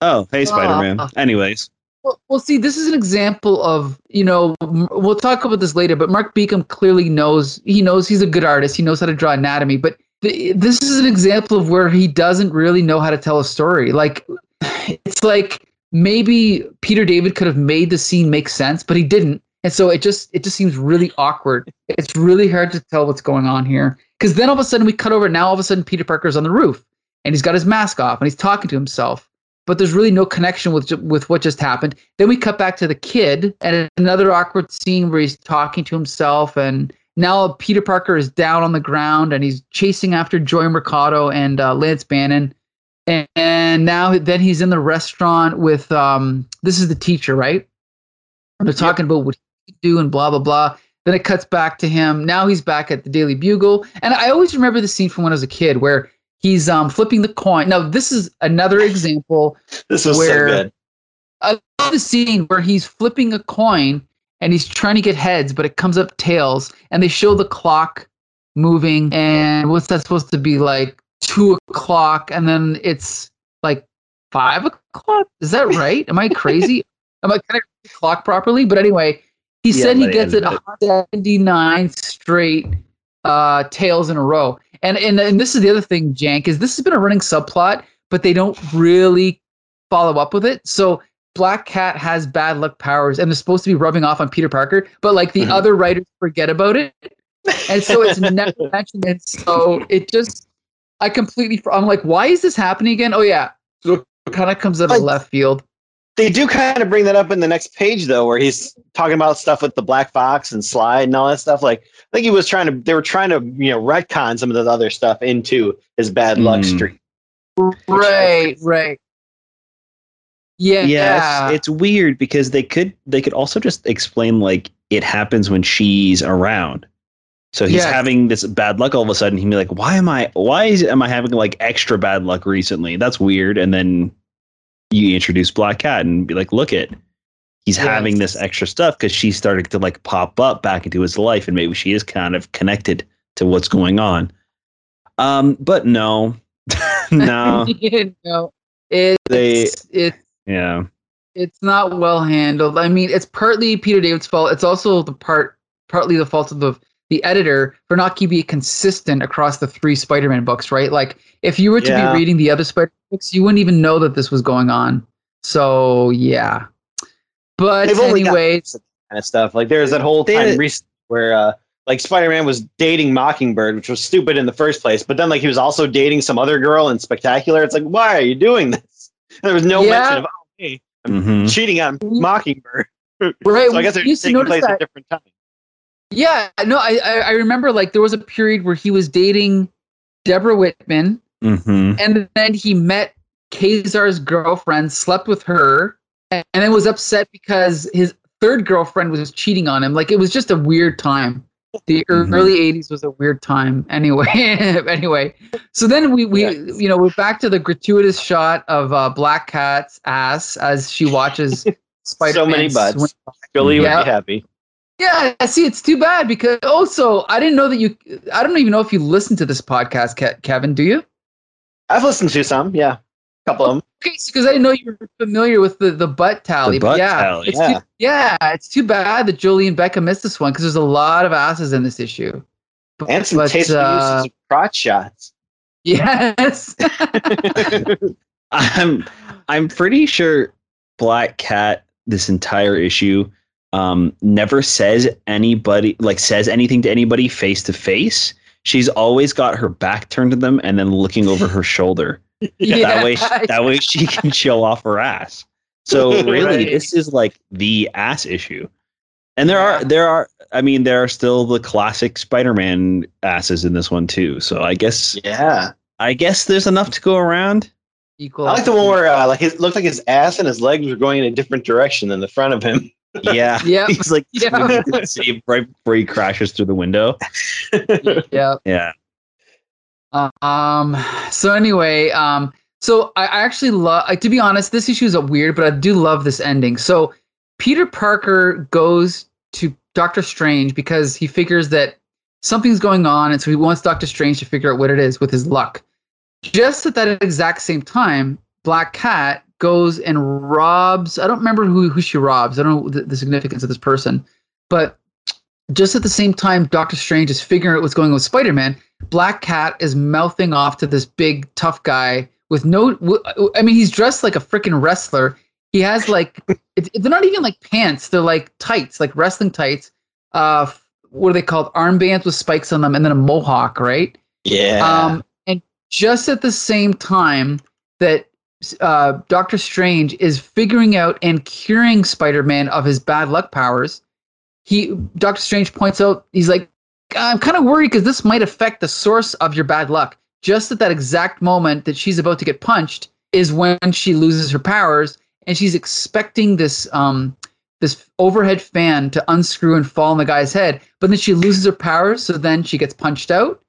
Oh, hey Spider Man. Ah. Anyways, Well, well, see, this is an example of you know we'll talk about this later, but Mark Beachum clearly knows he knows he's a good artist. He knows how to draw anatomy, but th- this is an example of where he doesn't really know how to tell a story. Like it's like maybe Peter David could have made the scene make sense, but he didn't, and so it just it just seems really awkward. It's really hard to tell what's going on here because then all of a sudden we cut over. Now all of a sudden Peter Parker's on the roof and he's got his mask off and he's talking to himself but there's really no connection with with what just happened. Then we cut back to the kid and another awkward scene where he's talking to himself, and now Peter Parker is down on the ground and he's chasing after Joy Mercado and uh, Lance Bannon, and, and now then he's in the restaurant with um this is the teacher, right? And they're talking about what he do and blah blah blah. Then it cuts back to him. Now he's back at the Daily Bugle, and I always remember the scene from when I was a kid where he's um flipping the coin. Now this is another example This is Where- so good. I love the scene where he's flipping a coin and he's trying to get heads, but it comes up tails, and they show the clock moving. And what's that supposed to be like? Two o'clock, and then it's like five o'clock. Is that right? Am I crazy? Am I kind of clock properly? But anyway, he Yeah, said he gets it of 179 straight uh, tails in a row. And, and and this is the other thing, Jank, is this has been a running subplot, but they don't really follow up with it. So Black Cat has bad luck powers and they're supposed to be rubbing off on Peter Parker, but like the Mhm. other writers forget about it. And so it's never mentioned. And so it just, I completely, I'm like, why is this happening again? Oh, yeah. So it kind of comes out of Like- left field. They do kind of bring that up in the next page though, where he's talking about stuff with the Black Fox and Slyde and all that stuff. Like I think he was trying to they were trying to, you know, retcon some of the other stuff into his bad luck Mm. streak. Right, right. Yeah. yeah, it's, it's weird because they could they could also just explain like it happens when she's around. So he's Yes. having this bad luck all of a sudden. He'd be like, "Why am I? Why is, am I having like extra bad luck recently? That's weird." And then you introduce Black Cat and be like, "Look it, he's Yes. having this extra stuff because she's starting to like pop up back into his life, and maybe she is kind of connected to what's going on." Um, but no, no, you know, it's, They- it's, yeah. it's not well handled. I mean, it's partly Peter David's fault. It's also the part partly the fault of the the editor for not keeping it consistent across the three Spider-Man books, right? Like if you were to Yeah. be reading the other Spider Man books, you wouldn't even know that this was going on. So yeah. But They've only got- anyways, kind of stuff. Like there's that whole They- time recent where uh like Spider-Man was dating Mockingbird, which was stupid in the first place, but then like he was also dating some other girl in Spectacular. It's like, why are you doing this? And there was no Yeah. mention of oh hey, I'm Mhm. cheating on Mockingbird. right? So I guess they're used to taking place that. at different times. Yeah, no, I, I I remember like there was a period where he was dating Deborah Whitman, Mhm. and then he met Ka-Zar's girlfriend, slept with her, and then was upset because his third girlfriend was cheating on him. Like it was just a weird time. The Mhm. early '80s was a weird time. Anyway, anyway. So then we we Yeah. you know we're back to the gratuitous shot of uh, Black Cat's ass as she watches Spider. Man. So many butts. Billy Yeah. would be happy. Yeah, I see, it's too bad because also I didn't know that you. I don't even know if you listen to this podcast, Ke- Kevin. Do you? I've listened to some, yeah. A couple of them. Okay, because I didn't know you were familiar with the, the butt tally. The but butt yeah, tally, it's yeah. Too, yeah, it's too bad that Julie and Becca missed this one because there's a lot of asses in this issue. And some But, tasteful uh, uses of crotch shots. Yes. I'm I'm pretty sure Black Cat this entire issue um never says anybody like says anything to anybody face to face. She's always got her back turned to them and then looking over her shoulder. yeah, That way that way she can show off her ass. So really Right. this is like the ass issue. And there are there are I mean there are still the classic Spider-Man asses in this one too. So I guess Yeah. I guess there's enough to go around. Equal. I like the one where uh, like it looked like his ass and his legs were going in a different direction than the front of him. Yeah. Yeah. He's like Yeah. saved right before he crashes through the window. yeah. Yeah. Um. So anyway, um. So I I actually love. Like, to be honest, this issue is a weird, but I do love this ending. So Peter Parker goes to Doctor Strange because he figures that something's going on, and so he wants Doctor Strange to figure out what it is with his luck. Just at that exact same time, Black Cat goes and robs. I don't remember who who she robs. I don't know the, the significance of this person, but just at the same time, Doctor Strange is figuring out what's going on with Spider Man. Black Cat is mouthing off to this big tough guy with no. I mean, he's dressed like a freaking wrestler. He has like it, they're not even like pants; they're like tights, like wrestling tights. Uh, what are they called? Armbands with spikes on them, and then a mohawk, right? Yeah. Um, and just at the same time that uh, Doctor Strange is figuring out and curing Spider-Man of his bad luck powers, he Doctor Strange points out he's like, I'm kind of worried because this might affect the source of your bad luck. Just at that exact moment that she's about to get punched is when she loses her powers, and she's expecting this um this overhead fan to unscrew and fall on the guy's head, but then she loses her powers, so then she gets punched out.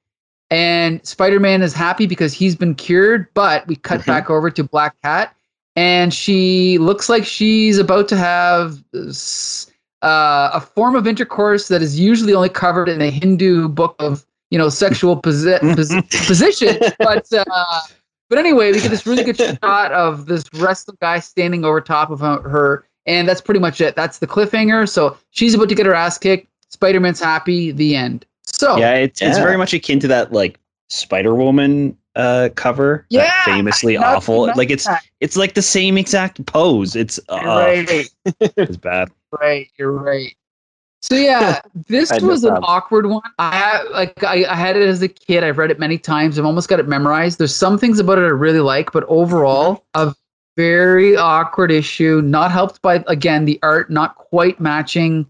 And Spider Man is happy because he's been cured, but we cut Mhm. back over to Black Cat, and she looks like she's about to have uh, a form of intercourse that is usually only covered in a Hindu book of you know sexual posi- posi- position. But uh, but anyway, we get this really good shot of this wrestling guy standing over top of her- her, and that's pretty much it. That's the cliffhanger. So she's about to get her ass kicked. Spider Man's happy. The end. So Yeah, it's it's very much akin to that like Spider Woman uh cover. Yeah, famously Not- awful. not Like it's that. it's like the same exact pose. It's uh, right. it's bad. Right, you're right. So yeah, this was an awkward one. I like I, I had it as a kid. I've read it many times. I've almost got it memorized. There's some things about it I really like, but overall, a very awkward issue. Not helped by again the art not quite matching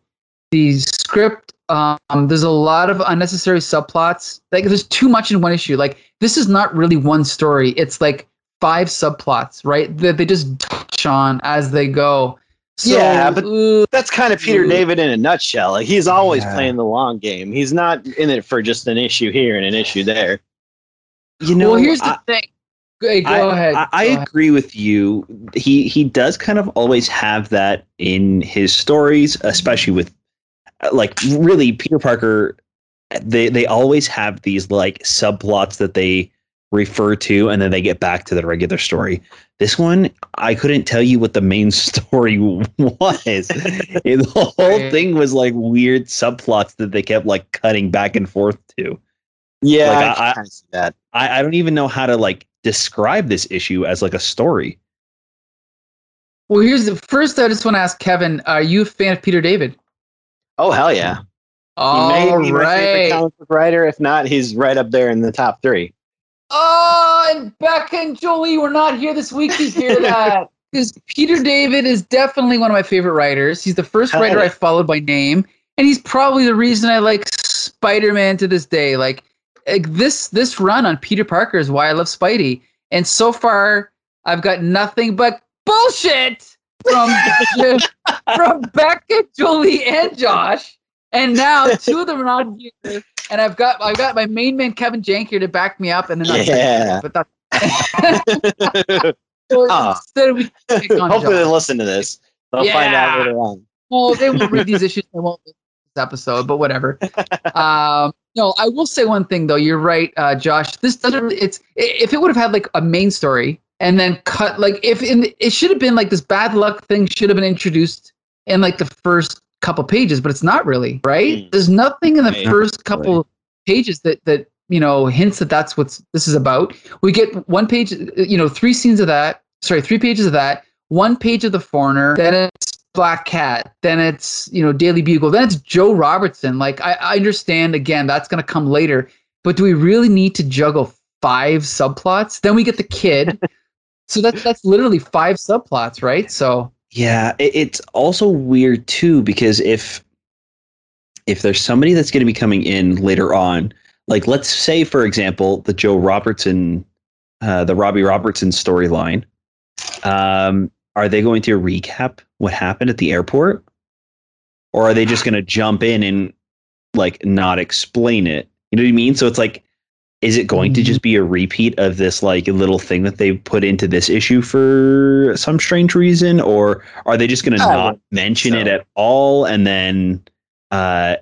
the script. Um, there's a lot of unnecessary subplots. Like there's too much in one issue. Like this is not really one story. It's like five subplots, right? That they just touch on as they go. So, Yeah, but- ooh, That's kind of Peter Ooh. David in a nutshell. Like he's always Yeah. playing the long game. He's not in it for just an issue here and an issue there. You know, well, here's the I, thing. Hey, go I, ahead. I, I Go ahead. agree with you. He he does kind of always have that in his stories, especially with Uh, like really Peter Parker. They they always have these like subplots that they refer to, and then they get back to the regular story. This one, I couldn't tell you what the main story was. the whole Right. thing was like weird subplots that they kept like cutting back and forth to. Yeah, Like, I, I- can see that. I, I don't even know how to like describe this issue as like a story. Well, here's the first. I just want to ask Kevin: Are you a fan of Peter David? Oh hell yeah! All he may be my favorite right. comic book writer. If not, he's right up there in the top three. Oh, and Becca and Jolie were not here this week to hear that. Because Peter David is definitely one of my favorite writers. He's the first Hell writer yeah. I followed by name, and he's probably the reason I like Spider-Man to this day. Like, like this this run on Peter Parker is why I love Spidey. And so far, I've got nothing but bullshit from from Becca, Julie, and Josh. And now two of them are not here, and I've got I've got my main man Kevin Jank here to back me up, and then Yeah. but that's so on Hopefully, Josh. they listen to this. They'll find Yeah. out later on. Well, they won't read these issues. They won't listen this episode, but whatever. Um, no, I will say one thing though. You're right, uh, Josh. This doesn't. It's if it would have had like a main story and then cut like if in it should have been like this bad luck thing should have been introduced in like the first couple pages, but it's not really right. Mm. There's nothing in the Right. first couple pages that that you know hints that that's what this is about. We get one page, you know, three scenes of that. Sorry, three pages of that. One page of the foreigner. Then it's Black Cat. Then it's you know Daily Bugle. Then it's Joe Robertson. Like I, I understand again that's going to come later, but do we really need to juggle five subplots? Then we get the kid. So that's that's literally five subplots, right? So Yeah, it, it's also weird too because if if there's somebody that's going to be coming in later on, like let's say for example the Joe Robertson, uh, the Robbie Robertson storyline, um, are they going to recap what happened at the airport, or are they just going to jump in and like not explain it? You know what I mean? So it's like, is it going to Mhm. just be a repeat of this like little thing that they put into this issue for some strange reason, or are they just going to not mention it at all and then uh,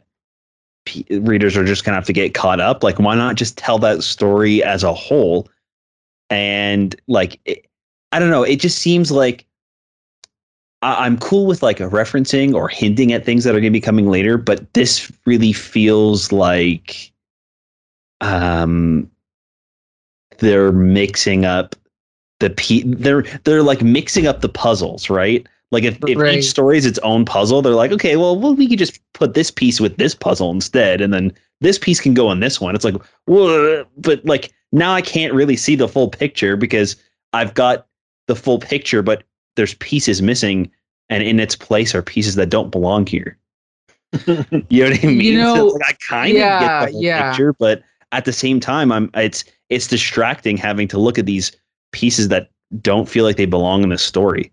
p- readers are just going to have to get caught up? Like, why not just tell that story as a whole? And like, it, I don't know. It just seems like I- I'm cool with like a referencing or hinting at things that are going to be coming later, but this really feels like um they're mixing up the pe- they're they're like mixing up the puzzles, right? Like if, if Right. each story is its own puzzle, they're like, okay, well, well, we could just put this piece with this puzzle instead, and then this piece can go on this one. It's like, whoa, but like now I can't really see the full picture because I've got the full picture, but there's pieces missing, and in its place are pieces that don't belong here. You know what I mean? You know, it's like, I kind of yeah, get the whole yeah. picture, but at the same time, I'm it's it's distracting having to look at these pieces that don't feel like they belong in the story.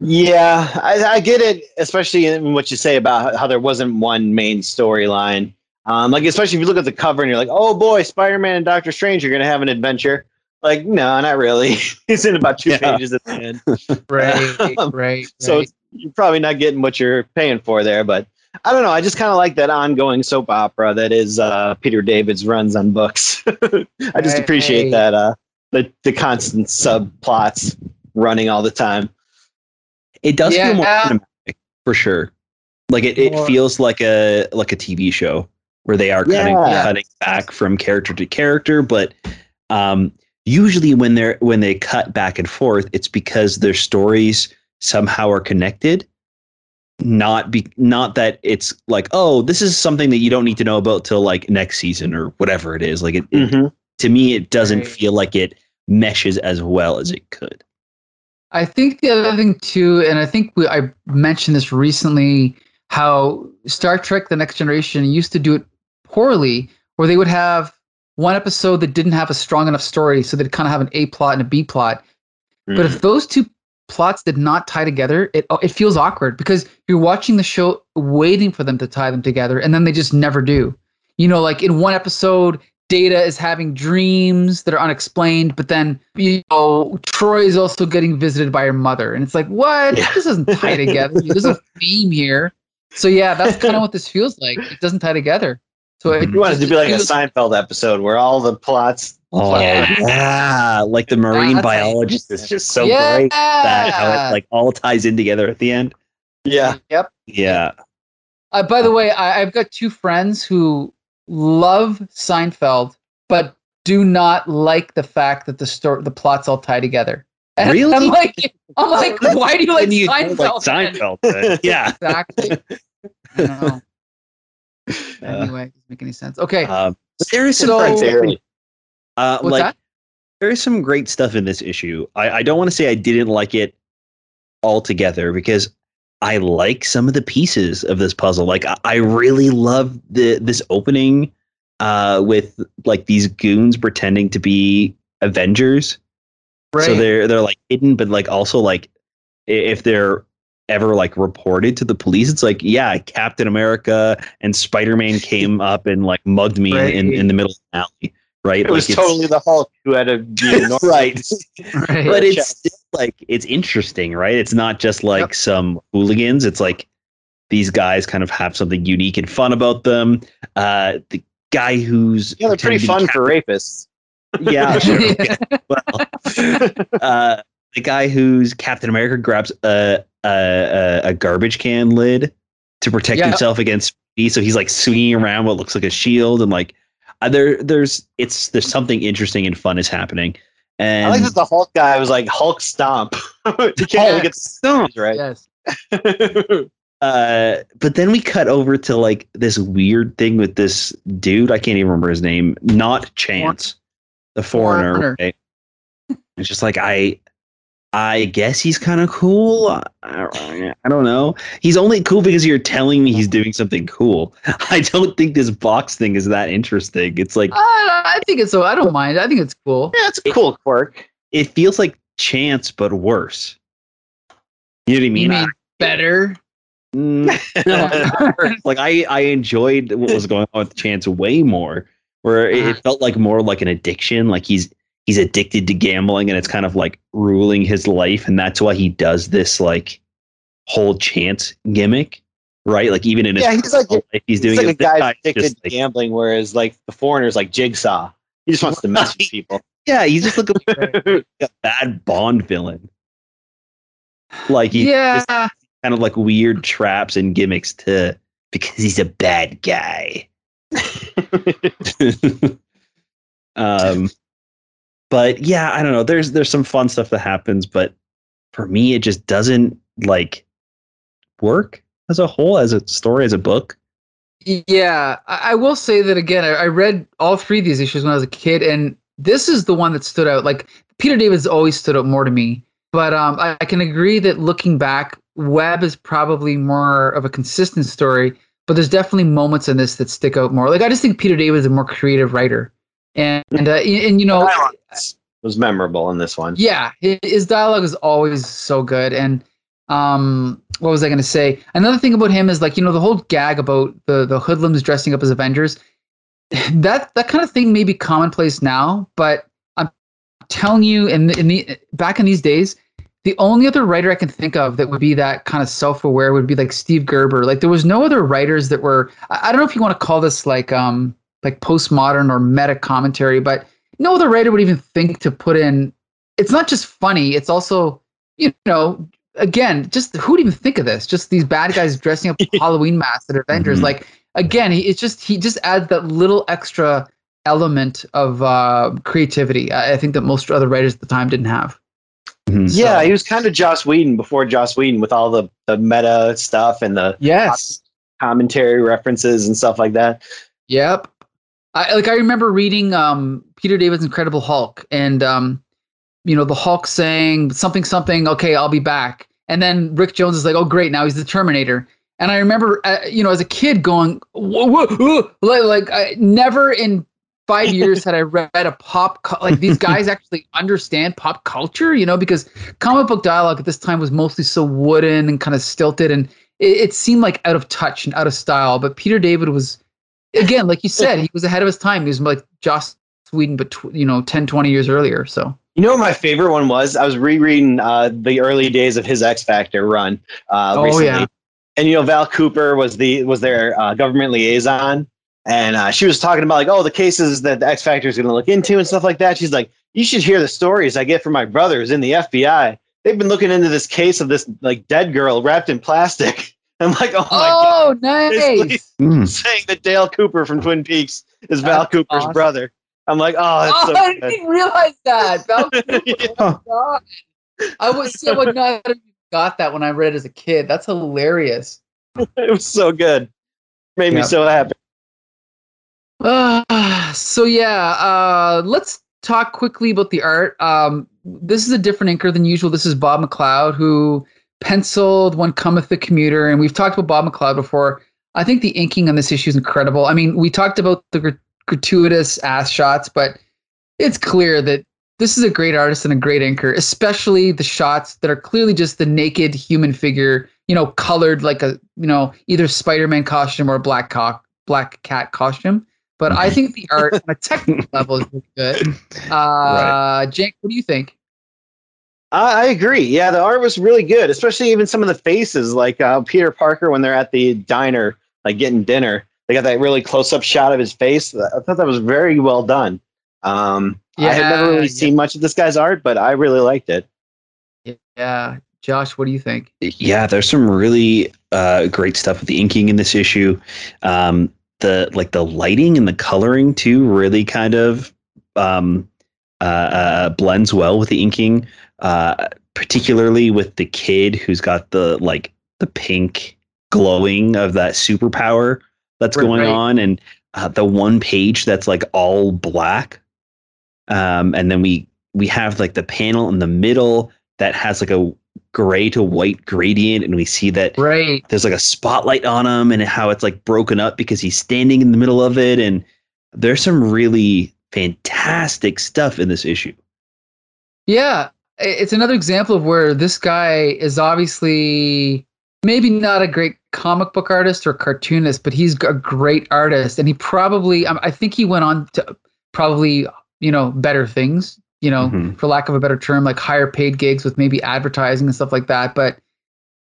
Yeah, I, I get it, especially in what you say about how there wasn't one main storyline. Um, like especially if you look at the cover and you're like, oh boy, Spider-Man and Doctor Strange are gonna have an adventure. Like, no, not really. it's in about two Yeah. pages at the end. right, Um, right. So right. it's, you're probably not getting what you're paying for there, but I don't know. I just kind of like that ongoing soap opera that is uh, Peter David's runs on books. I just appreciate that uh, the the constant subplots running all the time. It does feel more Yeah. cinematic for sure. Like it, it More- feels like a like a TV show where they are cutting Yeah. cutting back from character to character, but um, usually when they're when they cut back and forth, it's because their stories somehow are connected. Not be not that it's like oh this is something that you don't need to know about till like next season or whatever it is. Like it, it- Mhm. to me it doesn't Right. feel like it meshes as well as it could. I think the other thing too, and I think we, I mentioned this recently, how Star Trek: The Next Generation used to do it poorly, where they would have one episode that didn't have a strong enough story, so they'd kind of have an A plot and a B plot. But Mm-hmm. if those two plots did not tie together, it oh, it feels awkward because you're watching the show waiting for them to tie them together, and then they just never do. You know, like in one episode, Data is having dreams that are unexplained, but then you know Troi is also getting visited by her mother, and it's like, what? Yeah. This doesn't tie together. There's a theme here. So yeah, that's kind of what this feels like. It doesn't tie together. So it You wanted to be like a Seinfeld episode where all the plots. Oh Yeah. yeah, like the marine That's- biologist is just so yeah. great that how it like all ties in together at the end. Yeah. Yep. Yeah, Uh, by the way, I, I've got two friends who love Seinfeld, but do not like the fact that the story, the plots all tie together. And Really? I'm like, I'm like, why do you like And you Seinfeld? like? Seinfeld. then. yeah. Exactly. I don't know. Uh, Anyway, doesn't make any sense. Okay, um, there is some So- great, uh, what's like that? there is some great stuff in this issue. I, I don't want to say I didn't like it altogether because I like some of the pieces of this puzzle. Like I, I really love the this opening uh, with like these goons pretending to be Avengers. Right. So they're they're like hidden, but like also like if they're ever like reported to the police, it's like yeah, Captain America and Spider Man came up and like mugged me in, in the middle of the alley, right? It was Like, it's- totally the Hulk who had to be normal. right, right. but Yeah. it's still like it's interesting, right? It's not just like Yep. some hooligans. It's like these guys kind of have something unique and fun about them. Uh, the guy who's Yeah, they're pretty fun to be for rapists. yeah, sure. yeah. Well, uh, the guy who's Captain America grabs a a, a, a garbage can lid to protect Yeah. himself against me. so he's like swinging around what looks like a shield, and like uh, there, there's it's there's something interesting and fun is happening. And I like that the Hulk guy was like Hulk stomp. you can't really get Stomp. right. Yes. uh, but then we cut over to like this weird thing with this dude. I can't even remember his name. Not Chance, the foreigner. Foreigner. right? It's just like I, I guess he's kind of cool. I, I don't know. He's only cool because you're telling me he's doing something cool. I don't think this box thing is that interesting. It's like Uh, I think it's so. I don't mind. I think it's cool. yeah, it's a cool quirk. it feels like Chance, but worse. You know what I mean? You mean better? Mm, like I, I enjoyed what was going on with Chance way more. Where it, it Uh-huh. felt like more like an addiction. Like he's he's addicted to gambling, and it's kind of like ruling his life, and that's why he does this like whole Chance gimmick, right? Like even in his Yeah, he's like life, he's doing like a it. Guy addicted just to like- gambling, whereas like the foreigner's like Jigsaw. He just wants to mess with people. yeah, he's just like a, a bad Bond villain. Like he yeah. kind of like weird traps and gimmicks to because he's a bad guy. um, but yeah, I don't know. There's there's some fun stuff that happens, but for me, it just doesn't like work as a whole, as a story, as a book. Yeah, I, I will say that again. I, I read all three of these issues when I was a kid, and this is the one that stood out. Like Peter David's always stood out more to me, but um, I, I can agree that looking back, Web is probably more of a consistent story. But there's definitely moments in this that stick out more. Like I just think Peter David is a more creative writer, and and uh, and, you know, was memorable in this one. yeah, his dialogue is always so good. And um, what was I going to say? Another thing about him is like you know the whole gag about the the hoodlums dressing up as Avengers. That that kind of thing may be commonplace now, but I'm telling you, in in the back in these days, the only other writer I can think of that would be that kind of self-aware would be like Steve Gerber. Like there was no other writers that were. I, I don't know if you want to call this like um like postmodern or meta commentary, but no other writer would even think to put in. It's not just funny; it's also you know again just who would even think of this? Just these bad guys dressing up Halloween masks that are Avengers. Mhm. Like again, he, it's just he just adds that little extra element of uh, creativity. I, I think that most other writers at the time didn't have. Mhm. Yeah, So- he was kind of Joss Whedon before Joss Whedon with all the, the meta stuff and the Yes. commentary references and stuff like that. Yep. I like I remember reading um Peter David's Incredible Hulk and um you know the Hulk saying something something okay I'll be back. And then Rick Jones is like oh great now he's the Terminator. And I remember uh, you know as a kid going whoa, whoa, whoa, like like I never in 5 years had I read a pop cu- like these guys actually understand pop culture you know because comic book dialogue at this time was mostly so wooden and kind of stilted and it, it seemed like out of touch and out of style but Peter David was again, like you said, he was ahead of his time. He was like Joss Whedon, but tw- you know, 10, 20 years earlier. So You know what my favorite one was? I was rereading uh, the early days of his X Factor run uh, Oh, recently, yeah. and you know Val Cooper was the was their uh, government liaison, and uh, she was talking about like oh the cases that the X Factor is going to look into and stuff like that. She's like, you should hear the stories I get from my brothers in the FBI. They've been looking into this case of this like dead girl wrapped in plastic. I'm like, oh my god, oh, nice. Mm. saying that Dale Cooper from Twin Peaks is Val That's Cooper's awesome. brother. I'm like, oh, that's Oh, so I good. didn't realize that. Val Cooper, Yeah. oh my God. I was so would not have got that when I read it as a kid. That's hilarious. it was so good. Made me so happy. Uh, so yeah, uh, let's talk quickly about the art. Um, this is a different inker than usual. This is Bob McLeod who penciled "When Cometh the Commuter," and we've talked about Bob McLeod before. I think the inking on this issue is incredible. I mean, we talked about the gr- gratuitous ass shots, but it's clear that this is a great artist and a great inker, especially the shots that are clearly just the naked human figure, you know, colored like a, you know, either Spider-Man costume or a black cock, black cat costume. But I think the art on a technical level is really good. Uh, Right. Jake, what do you think? I, I agree. Yeah, the art was really good, especially even some of the faces, like uh, Peter Parker when they're at the diner, like getting dinner. They got that really close-up shot of his face. I thought that was very well done. Um, I had never really yeah. seen much of this guy's art, but I really liked it. Yeah, Josh, what do you think? Yeah, there's some really uh, great stuff with the inking in this issue. Um, the like the lighting and the coloring too really kind of um, uh, uh, blends well with the inking, uh, particularly with the kid who's got the like the pink glowing of that superpower that's Right, going right. on, and uh, the one page that's like all black, um, and then we we have like the panel in the middle that has like a gray to white gradient, and we see that Right. there's like a spotlight on him and how it's like broken up because he's standing in the middle of it and there's some really fantastic stuff in this issue Yeah, it's another example of where this guy is obviously maybe not a great comic book artist or cartoonist, but he's a great artist, and he probably um, I think he went on to probably you know better things, you know, Mhm. for lack of a better term, like higher paid gigs with maybe advertising and stuff like that. But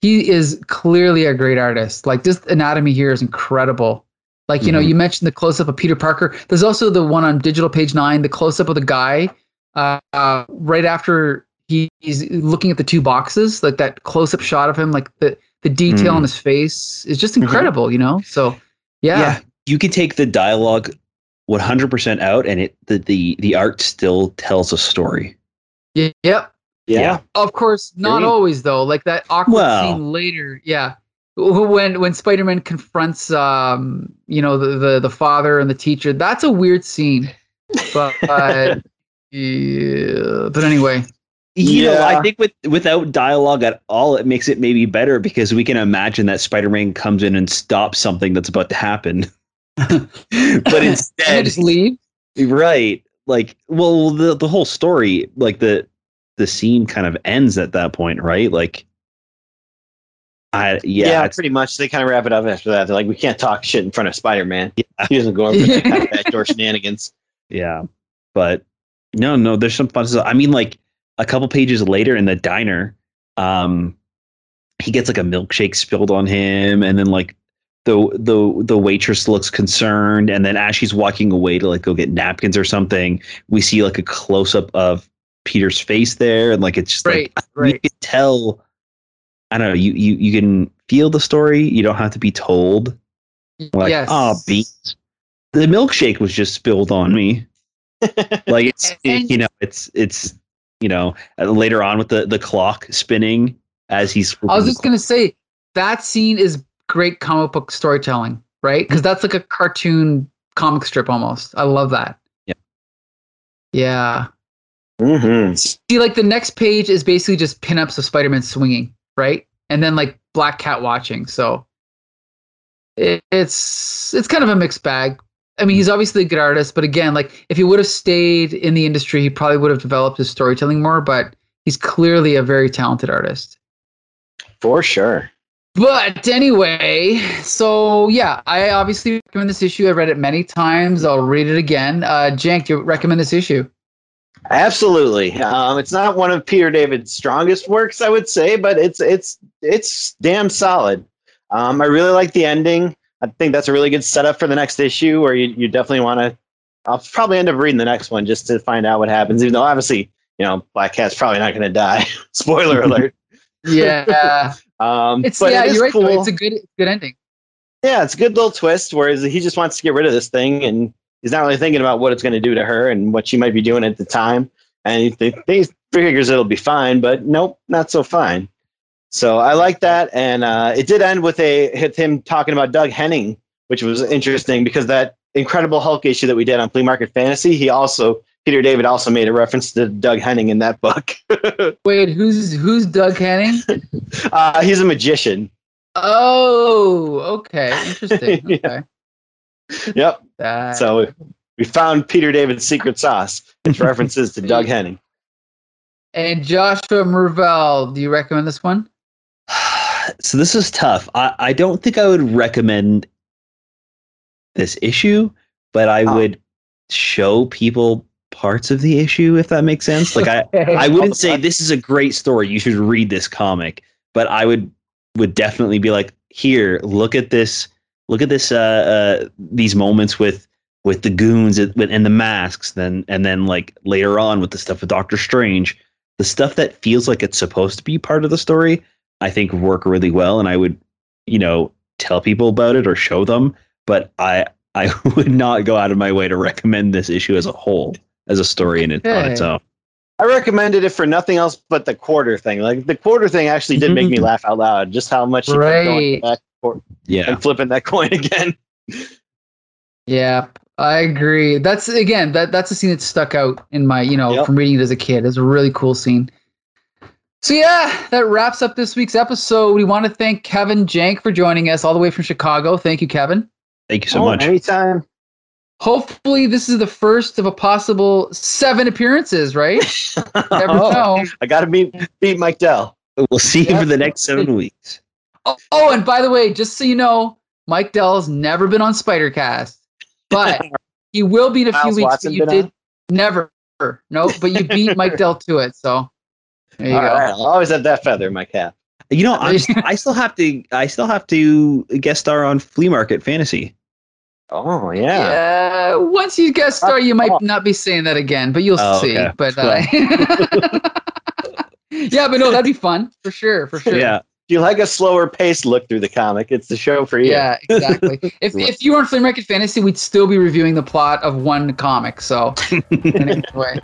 he is clearly a great artist. Like this anatomy here is incredible. Like you know, Mhm. you mentioned the close up of Peter Parker. There's also the one on digital page nine, the close up of the guy uh, right after he, he's looking at the two boxes, like that close up shot of him, like the the detail Mm. on his face is just incredible. You know, so yeah, you can take the dialogue 100% out and it the the, the art still tells a story yeah, yep. Yeah. Of course, not Agreed. always though. Like that awkward Well. scene later. Yeah. When when Spider Man confronts um you know the, the the father and the teacher, that's a weird scene. But uh, yeah, but anyway, you know i think with without dialogue at all it makes it maybe better because we can imagine that spider-man comes in and stops something that's about to happen but instead leave. Right. Like, well, the the whole story, like the the scene kind of ends at that point, right? Like, I yeah, Yeah, pretty much. They kind of wrap it up after that. They're like, we can't talk shit in front of Spider Man. Yeah. He doesn't go over backdoor shenanigans. yeah. But no, no, there's some fun stuff. I mean, like a couple pages later in the diner, um, he gets like a milkshake spilled on him, and then like the the the waitress looks concerned, and then as she's walking away to like go get napkins or something, we see like a close up of Peter's face there, and like it's just like Right, you right. can tell i don't know you you you can feel the story you don't have to be told like yes. oh beans the milkshake was just spilled on me like it's And- you know it's it's you know uh, later on with the the clock spinning as he's I was just gonna say that scene is great comic book storytelling, right? Because that's like a cartoon comic strip almost. I love that. Yeah. Yeah. Mm-hmm. See, like the next page is basically just pinups of Spider-Man swinging, right? And then like Black Cat watching. So it, it's it's kind of a mixed bag. I mean, he's obviously a good artist, but again, like if he would have stayed in the industry, he probably would have developed his storytelling more. But he's clearly a very talented artist. For sure. But anyway, so yeah, I obviously recommend this issue. I read it many times. I'll read it again. Uh, Jank, do you recommend this issue? Absolutely. Um, it's not one of Peter David's strongest works, I would say, but it's it's it's damn solid. Um, I really like the ending. I think that's a really good setup for the next issue, where you, you definitely want to. I'll probably end up reading the next one just to find out what happens. Even though obviously, you know, Black Cat's probably not going to die. Spoiler alert. Yeah, Um, it's yeah, it you're right. cool. It's a good good ending. yeah, it's a good little twist. Whereas he just wants to get rid of this thing, and he's not really thinking about what it's going to do to her and what she might be doing at the time. And he, th- he figures it'll be fine, but nope, not so fine. So I like that, and uh, it did end with a with him talking about Doug Henning, which was interesting because that Incredible Hulk issue that we did on Flea Market Fantasy, he also Peter David also made a reference to Doug Henning in that book. Wait, who's who's Doug Henning? uh, he's a magician. oh, okay, interesting. Yeah. Okay, Yep. Uh, So we found Peter David's secret sauce, which references to Doug Henning. and Joshua Mervell, do you recommend this one? so this is tough. I, I don't think I would recommend this issue, but I Oh. would show people parts of the issue if that makes sense. Like I, I wouldn't say this is a great story. You should read this comic, but I would would definitely be like, here, look at this, look at this, uh, uh these moments with with the goons and and the masks, then and then like later on with the stuff with Doctor Strange. the stuff that feels like it's supposed to be part of the story, I think work really well. And I would, you know, tell people about it or show them. But I I would not go out of my way to recommend this issue as a whole, as a story in it on its own. I recommended it for nothing else but the quarter thing. Like the quarter thing actually did make me laugh out loud. Just how much she kept going Right. back and Yeah. and flipping that coin again. Yeah, I agree. That's again that that's a scene that stuck out in my you know Yep. from reading it as a kid. It's a really cool scene. So yeah, that wraps up this week's episode. We want to thank Kevin Jank for joining us all the way from Chicago. Thank you, Kevin. Thank you so Oh, much. Anytime. Hopefully, this is the first of a possible seven appearances. Right? Never oh, know. I got to beat beat Mike Dell. We'll see you for the next seven weeks. Oh, oh, and by the way, just so you know, Mike Dell's never been on Spidercast, but he will be in a few Miles weeks. But you did on? never. No, but you beat Mike Dell to it. So there you All go. right, I'll always have that feather in my cap. You know, I'm, I still have to. I still have to guest star on Flea Market Fantasy. Oh yeah. Yeah. once you guest star, you might Oh. not be saying that again, but you'll Oh, see. okay. But uh, yeah, but no, that'd be fun for sure. For sure. Yeah. If you like a slower paced look through the comic, it's the show for you. Yeah, exactly. if if you were on Flea Market Fantasy, we'd still be reviewing the plot of one comic. So anyway.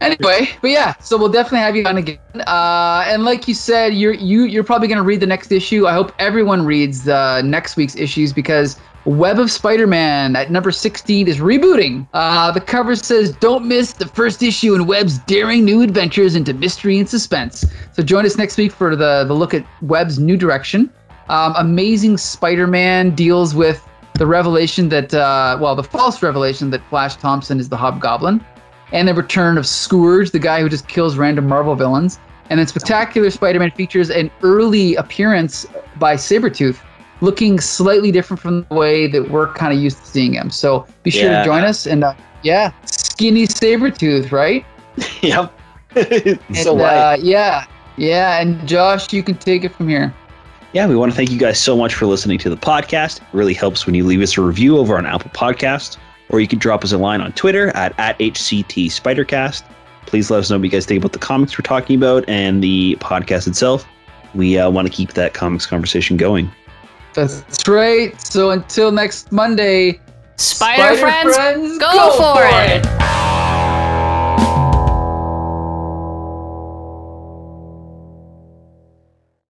Anyway, but yeah, so we'll definitely have you on again. Uh, and like you said, you're you you're probably gonna read the next issue. I hope everyone reads uh, next week's issues because Web of Spider-Man at number 16 is rebooting. Uh, the cover says, "Don't miss the first issue in Web's daring new adventures into mystery and suspense." So join us next week for the the look at Web's new direction. Um, Amazing Spider-Man deals with the revelation that, uh, well, the false revelation that Flash Thompson is the Hobgoblin and the return of Scourge, the guy who just kills random Marvel villains. And then Spectacular Spider-Man features an early appearance by Sabretooth, looking slightly different from the way that we're kind of used to seeing him. So be sure Yeah. to join us. And uh, yeah, skinny Sabretooth, right? yep. And, so uh, yeah, yeah. And Josh, you can take it from here. Yeah, we want to thank you guys so much for listening to the podcast. It really helps when you leave us a review over on Apple Podcasts, or you can drop us a line on Twitter at, at HCT Spidercast. Please let us know what you guys think about the comics we're talking about and the podcast itself. We uh, want to keep that comics conversation going. That's right. So until next Monday, Spider, friends, go, for it.